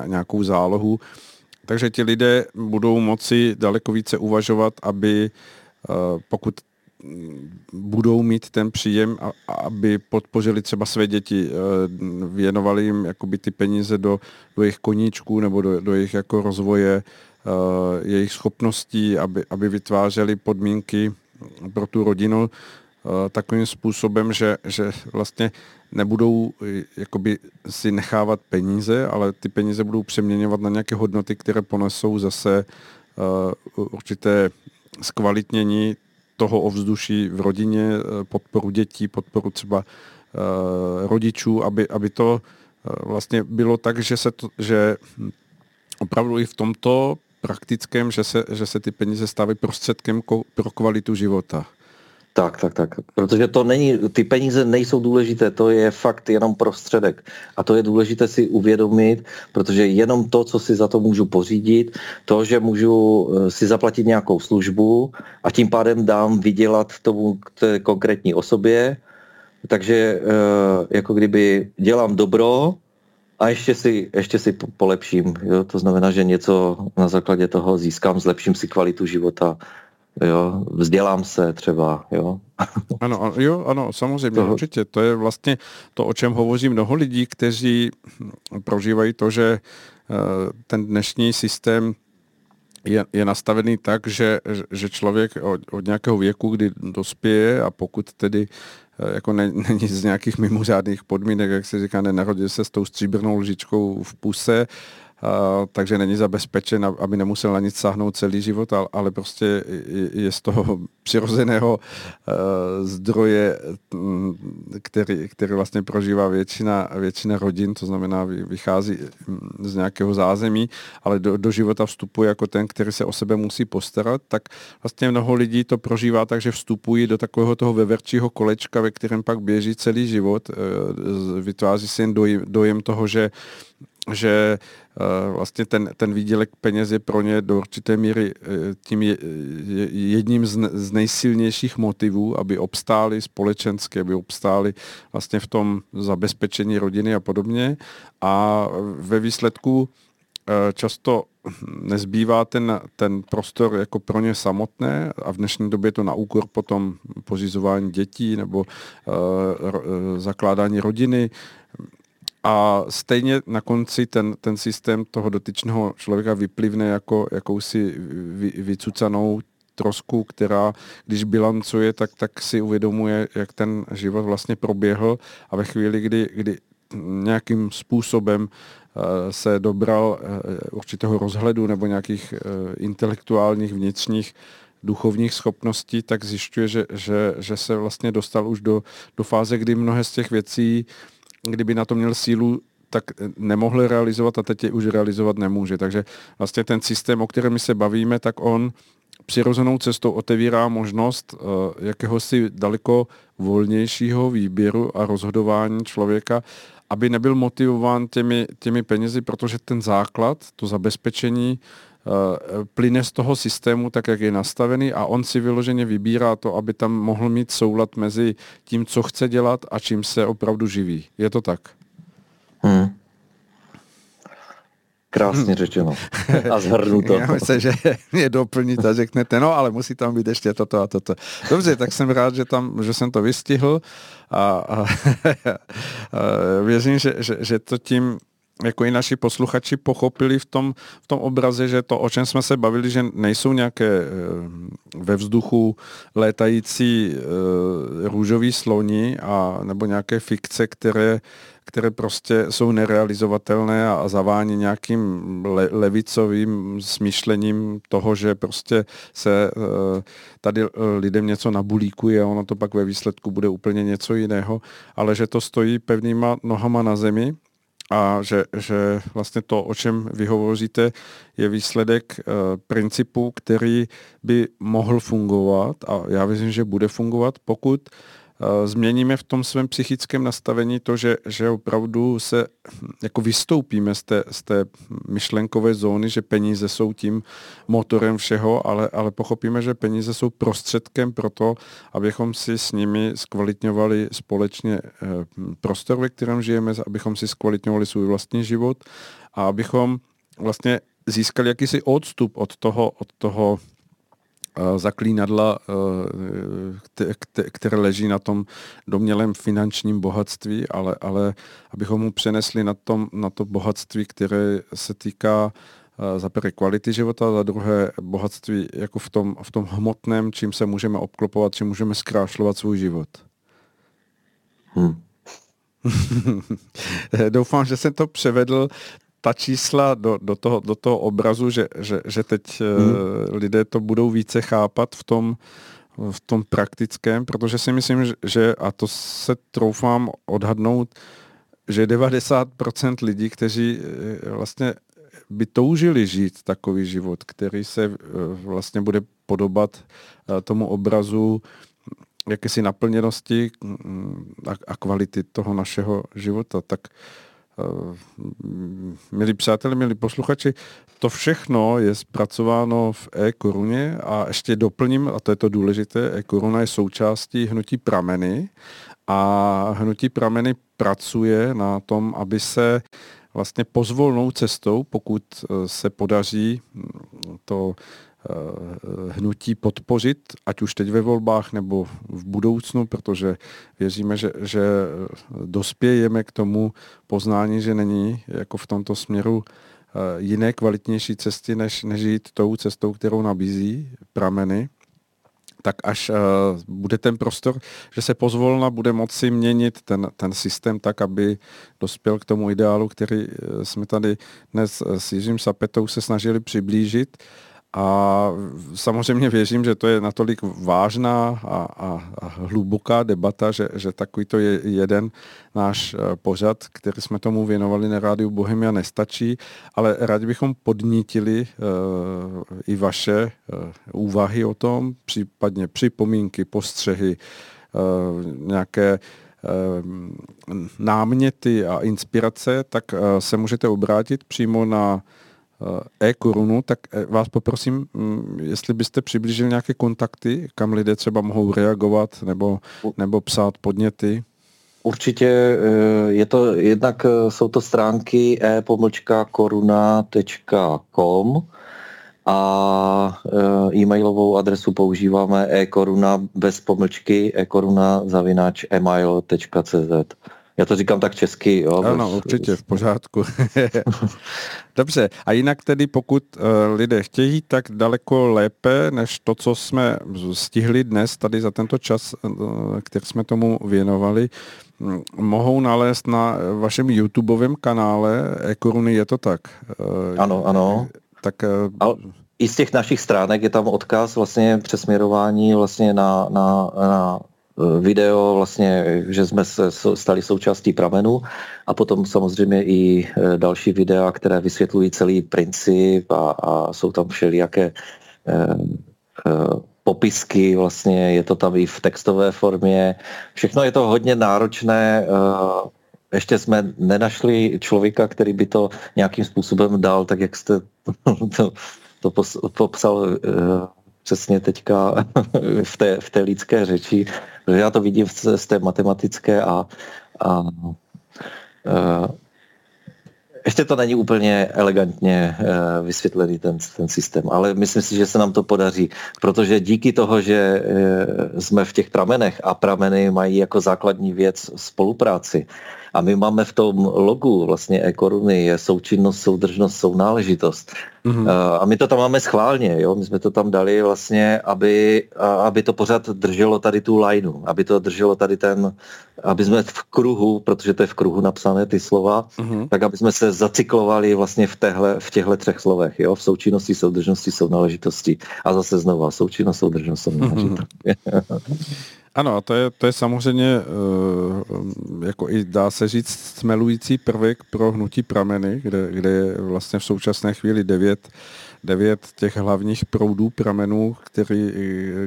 nějakou zálohu. Takže ti lidé budou moci daleko více uvažovat, aby pokud budou mít ten příjem, aby podpořili třeba své děti, věnovali jim jakoby ty peníze do, do jejich koníčků nebo do, do jejich jako rozvoje jejich schopností, aby, aby vytvářeli podmínky pro tu rodinu eh, takovým způsobem, že, že vlastně nebudou eh, jakoby si nechávat peníze, ale ty peníze budou přeměňovat na nějaké hodnoty, které ponesou zase určité zkvalitnění toho ovzduší v rodině, podporu dětí, podporu třeba rodičů, aby, aby to vlastně bylo tak, že, se to, že opravdu i v tomto praktickém, že se, že se ty peníze stávají prostředkem pro kvalitu života. Tak, tak, tak. Protože to není, ty peníze nejsou důležité, to je fakt jenom prostředek. A to je důležité si uvědomit, protože jenom to, co si za to můžu pořídit, to, že můžu eh, si zaplatit nějakou službu a tím pádem dám vydělat tomu té konkrétní osobě, takže eh, jako kdyby dělám dobro, a ještě si, ještě si polepším. Jo? To znamená, že něco na základě toho získám, zlepším si kvalitu života, jo? vzdělám se třeba. Jo? Ano, jo, ano, samozřejmě, toho. určitě. To je vlastně to, o čem hovoří mnoho lidí, kteří prožívají to, že eh, ten dnešní systém je, je nastavený tak, že, že člověk od, od nějakého věku, kdy dospěje a pokud tedy Eh, jako ne, není z nějakých mimořádných podmínek, jak se říká, nenarodil se s tou stříbrnou lžičkou v puse, takže není zabezpečen, aby nemusel na nic sáhnout celý život, ale prostě je z toho přirozeného zdroje, který, který vlastně prožívá většina, většina rodin, to znamená vychází z nějakého zázemí, ale do, do života vstupuje jako ten, který se o sebe musí postarat, tak vlastně mnoho lidí to prožívá tak, že vstupují do takového toho veverčího kolečka, ve kterém pak běží celý život, vytváří si jen dojem, dojem toho, že že uh, vlastně ten, ten výdělek peněz je pro ně do určité míry uh, tím je, je, jedním z, z nejsilnějších motivů, aby obstáli společensky, aby obstáli vlastně v tom zabezpečení rodiny a podobně. A ve výsledku uh, často nezbývá ten, ten prostor jako pro ně samotné a v dnešní době to na úkor potom pořizování dětí nebo uh, zakládání rodiny, a stejně na konci ten, ten systém toho dotyčného člověka vyplivne jako jakousi vy, vycucanou trosku, která, když bilancuje, tak, tak si uvědomuje, jak ten život vlastně proběhl. A ve chvíli, kdy, kdy nějakým způsobem uh, se dobral uh, určitého rozhledu nebo nějakých uh, intelektuálních vnitřních duchovních schopností, tak zjišťuje, že, že, že se vlastně dostal už do, do fáze, kdy mnohé z těch věcí kdyby na to měl sílu, tak nemohl realizovat a teď je už realizovat nemůže. Takže vlastně ten systém, o kterém my se bavíme, tak on přirozenou cestou otevírá možnost uh, jakéhosi daleko volnějšího výběru a rozhodování člověka, aby nebyl motivován těmi, těmi penězi, protože ten základ, to zabezpečení, uh, plyne z toho systému tak, jak je nastavený a on si vyloženě vybírá to, aby tam mohl mít soulad mezi tím, co chce dělat a čím se opravdu živí. Je to tak? Hmm. Krásně řečeno. A zhrnuto. Já myslím, že mě doplníte a řeknete, no ale musí tam být ještě toto a toto. Dobře, tak jsem rád, že, tam, že jsem to vystihl a, a, a věřím, že, že, že to tím jako i naši posluchači pochopili v tom, v tom obraze, že to, o čem jsme se bavili, že nejsou nějaké e, ve vzduchu létající e, růžový sloni a nebo nějaké fikce, které, které prostě jsou nerealizovatelné a, zavání nějakým le, levicovým smýšlením toho, že prostě se e, tady lidem něco nabulíkuje a ono to pak ve výsledku bude úplně něco jiného, ale že to stojí pevnýma nohama na zemi a že, že vlastně to, o čem vy hovoříte, je výsledek e, principu, který by mohl fungovat a já věřím, že bude fungovat, pokud změníme v tom svém psychickém nastavení to, že, že opravdu se jako vystoupíme z té, z té myšlenkové zóny, že peníze jsou tím motorem všeho, ale, ale pochopíme, že peníze jsou prostředkem pro to, abychom si s nimi zkvalitňovali společně eh, prostor, ve kterém žijeme, abychom si zkvalitňovali svůj vlastní život a abychom vlastně získali jakýsi odstup od toho, od toho zaklínadla, eh, které leží na tom domělém finančním bohatství, ale, ale abychom mu přenesli na, tom, na to bohatství, které se týká eh, za prvé kvality života, za druhé bohatství jako v tom, v tom hmotném, čím se můžeme obklopovat, čím můžeme zkrášlovat svůj život. Hmm. Doufám, že jsem to převedl ta čísla do, do, toho, do toho obrazu, že, že, že teď hmm. lidé to budou více chápat v tom, v tom praktickém, protože si myslím, že, a to se troufám odhadnout, že 90% lidí, kteří eh, vlastně by toužili žít takový život, který se eh, vlastně bude podobat tomu obrazu jakési naplněnosti mm, a, kvality toho našeho života, tak Eh, milí přátelé, milí posluchači, to všechno je zpracováno v e-koruně a ještě doplním, a to je to důležité, e-koruna je součástí hnutí prameny a hnutí prameny pracuje na tom, aby se vlastně pozvolnou cestou, pokud eh, se podaří to Eh, hnutí podpořit, ať už teď ve volbách nebo v budoucnu, protože věříme, že, že dospějeme k tomu poznání, že není jako v tomto směru eh, jiné kvalitnější cesty, než, než jít tou cestou, kterou nabízí prameny. tak až uh, bude ten prostor, že se pozvolna bude moci měnit ten, ten systém tak, aby dospěl k tomu ideálu, který jsme tady dnes s Jiřím Sapetou se snažili přiblížit. A samozřejmě věřím, že to je natolik vážná a, a, a hluboká debata, že, že takový to je jeden náš eh, pořad, který jsme tomu věnovali na rádiu Bohemia nestačí, ale rádi bychom podnítili uh, i vaše uh, úvahy o tom, případně připomínky, postřehy, uh, nějaké náměty a inspirace, tak se můžete obrátit přímo na e-korunu, tak eh, vás poprosím, mm, jestli byste přiblížili nějaké kontakty, kam lidé třeba mohou reagovat nebo, nebo psát podněty. Určitě eh, je to, jednak jsou to stránky e-koruna.com a e-mailovou adresu používáme e-koruna bez pomlčky e-koruna zavináč email.cz. Já to říkám tak česky. Jo, ano, bez... určitě, v pořádku. Dobře, a jinak tedy pokud uh, lidé chtějí, tak daleko lépe, než to, co jsme stihli dnes tady za tento čas, uh, který jsme tomu věnovali, um, mohou nalézt na vašem YouTubeovém kanále e je to tak? Uh, ano, ano. Tak... Ale i z těch našich stránek je tam odkaz vlastně přesměrování vlastně na, na, na video, vlastně, že jsme se stali součástí pramenu a potom samozřejmě i e, další videa, které vysvětlují celý princip a, a jsou tam všelijaké eh, eh, popisky, vlastně je to tam i v textové formě. Všechno je to hodně náročné. Eh, ještě jsme nenašli člověka, který by to nějakým způsobem dal, tak jak jste to, to popsal eh, přesně teďka v té, v té lidské řeči, protože já to vidím z té matematické a, a, a ještě to není úplně elegantně vysvětlený ten, ten systém, ale myslím si, že se nám to podaří, protože díky toho, že jsme v těch pramenech a prameny mají jako základní věc spolupráci, a my máme v tom logu vlastně e-koruny je součinnost, soudržnost, sounáležitost. Mm-hmm. A my to tam máme schválně, jo? my jsme to tam dali vlastně, aby, aby to pořád drželo tady tu lineu, aby to drželo tady ten, aby jsme v kruhu, protože to je v kruhu napsané ty slova, mm-hmm. tak aby jsme se zacyklovali vlastně v, téhle, v těchto třech slovech, jo? v součinnosti, soudržnosti, sounáležitosti. A zase znova součinnost, soudržnost, sounáležitost. Mm-hmm. Ano, to je, to je samozřejmě, uh, jako i dá se říct, smelující prvek pro hnutí prameny, kde, kde je vlastně v současné chvíli devět, devět těch hlavních proudů pramenů, který,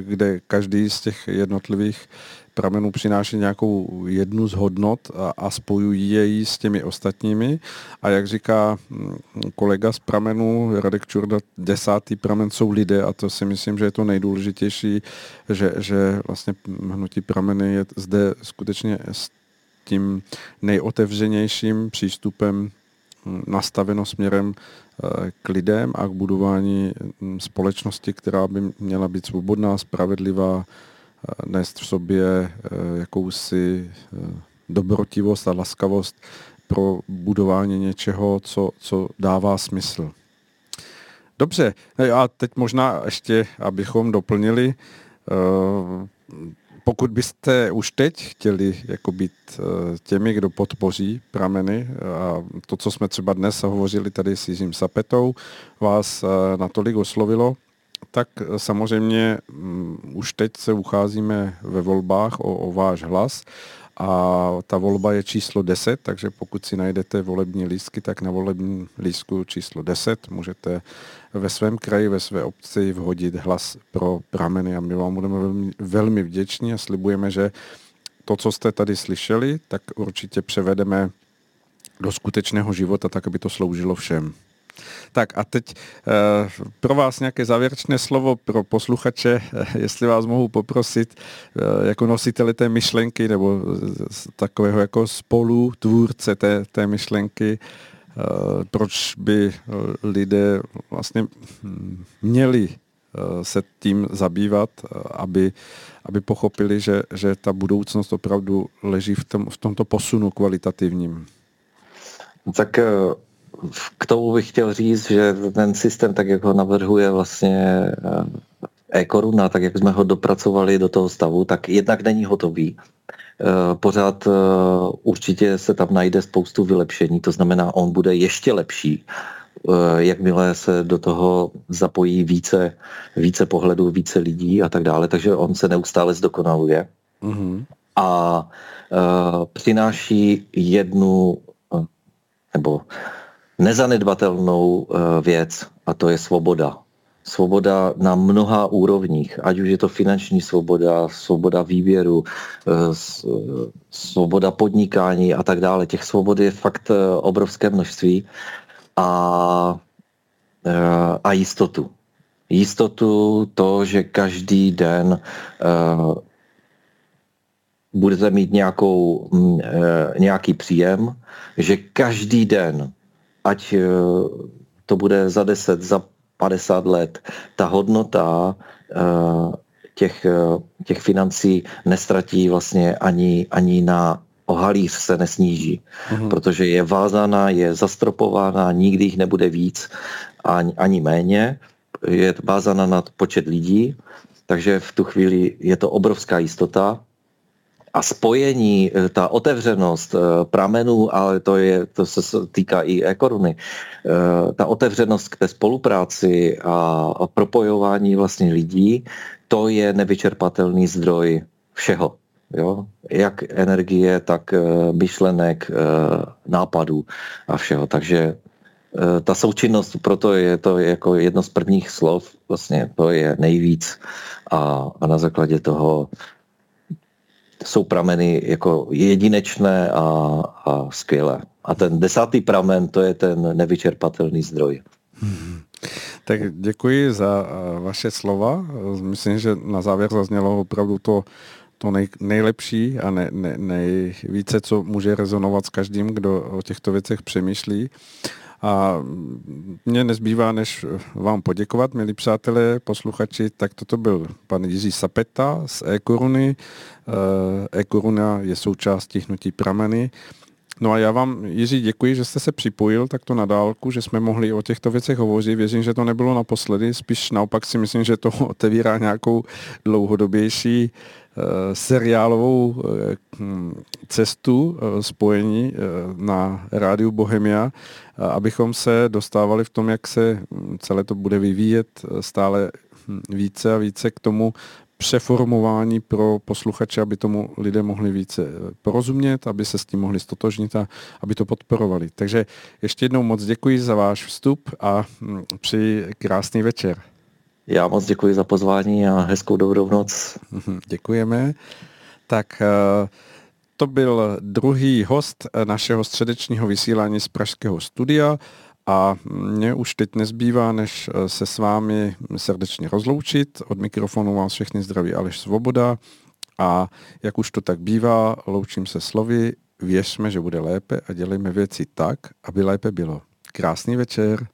kde každý z těch jednotlivých pramenů přináší nějakou jednu z hodnot a, a spojují jej s těmi ostatními. A jak říká mm, kolega z pramenů, Radek Čurda, desátý pramen jsou lidé a to si myslím, že je to nejdůležitější, že, že vlastně hnutí prameny je zde skutečně s tím nejotevřenějším přístupem mm, nastaveno směrem eh, k lidem a k budování mm, společnosti, která by měla být svobodná, spravedlivá, nést v sobě eh, jakousi eh, dobrotivost a laskavost pro budování něčeho, co, co dává smysl. Dobře, a teď možná ještě, abychom doplnili, eh, pokud byste už teď chtěli jako být těmi, kdo podpoří prameny a to, co jsme třeba dnes hovořili tady s Jiřím Sapetou, vás natolik oslovilo, tak samozřejmě um, už teď se ucházíme ve volbách o, o váš hlas a ta volba je číslo 10, takže pokud si najdete volební lístky, tak na volební lístku číslo 10 můžete ve svém kraji, ve své obci vhodit hlas pro prameny a my vám budeme velmi, velmi vděční a slibujeme, že to, co jste tady slyšeli, tak určitě převedeme do skutečného života, tak aby to sloužilo všem. Tak a teď uh, pro vás nějaké závěrečné slovo pro posluchače, uh, jestli vás mohu poprosit uh, jako nositeli té myšlenky nebo takového jako spolu tvůrce té, té myšlenky, proč by lidé vlastně hm, měli se tím zabývat, aby, aby pochopili, že, že ta budoucnost opravdu leží v, tom, v tomto posunu kvalitativním. Tak k tomu bych chtěl říct, že ten systém, tak jak ho navrhuje vlastně eh, e-koruna, tak jak jsme ho dopracovali do toho stavu, tak jednak není hotový. Pořád určitě se tam najde spoustu vylepšení, to znamená, on bude ještě lepší Eh, jakmile se do toho zapojí více, více pohledů, více lidí a tak dále, takže on se neustále zdokonaluje. Mm-hmm. A přináší jednu uh, nebo nezanedbatelnou uh, věc a to je svoboda. Svoboda na mnoha úrovních, ať už je to finanční svoboda, svoboda výběru, svoboda podnikání a tak dále. Těch svobod je fakt obrovské množství a, a jistotu. Jistotu to, že každý den budete mít nějakou, uh, nějaký příjem, že každý den, ať uh, to bude za 10, za 50 let, ta hodnota uh, těch, těch financí nestratí vlastně ani, ani na o halíř se nesníží, mm-hmm. protože je vázaná, je zastropována, nikdy jich nebude víc ani, ani méně, je vázaná na počet lidí, takže v tu chvíli je to obrovská jistota a spojení, eh, ta otevřenost eh, pramenů, ale to, je, to se týká i e-koruny, eh, ta otevřenost k té spolupráci a, propojování vlastně lidí, to je nevyčerpatelný zdroj všeho. Jo? Jak energie, tak myšlenek, nápadů a všeho. Takže ta součinnost, proto je to jako jedno z prvních slov, vlastně to je nejvíc a, a na základě toho jsou prameny jako jedinečné a, a skvělé. A ten desátý pramen, to je ten nevyčerpatelný zdroj. Hmm. Tak děkuji za vaše slova. Myslím, že na závěr zaznělo opravdu to to nej, nejlepší a ne, ne, nejvíce, co může rezonovat s každým, kdo o těchto věcech přemýšlí. A mně nezbývá, než vám poděkovat, milí přátelé, posluchači, tak toto byl pan Jiří Sapeta z e-koruny. Eh, e-koruna je součástí hnutí Prameny. No a já vám, Jiří, děkuji, že jste se připojil takto na dálku, že jsme mohli o těchto věcech hovořit. Věřím, že to nebylo naposledy, spíš naopak si myslím, že to otevírá nějakou dlouhodobější Eh, seriálovou eh, cestu eh, spojení na rádiu Bohemia, abychom se dostávali v tom, jak se hm, celé to bude vyvíjet stále hm, více a více k tomu přeformování pro posluchače, aby tomu lidé mohli více porozumět, aby se s tím mohli stotožnit a aby to podporovali. Takže ještě jednou moc děkuji za váš vstup a hm, přeji krásný večer. Já moc děkuji za pozvání a hezkou dobrou noc. Mhm, děkujeme. Tak eh, to byl druhý host eh, našeho středečního vysílání z Pražského studia a mě už teď nezbývá, než eh, se s vámi srdečně rozloučit. Od mikrofonu vás všechny zdraví Aleš Svoboda a jak už to tak bývá, loučím se slovy, věřme, že bude lépe a dělejme věci tak, aby lépe bylo. Krásný večer.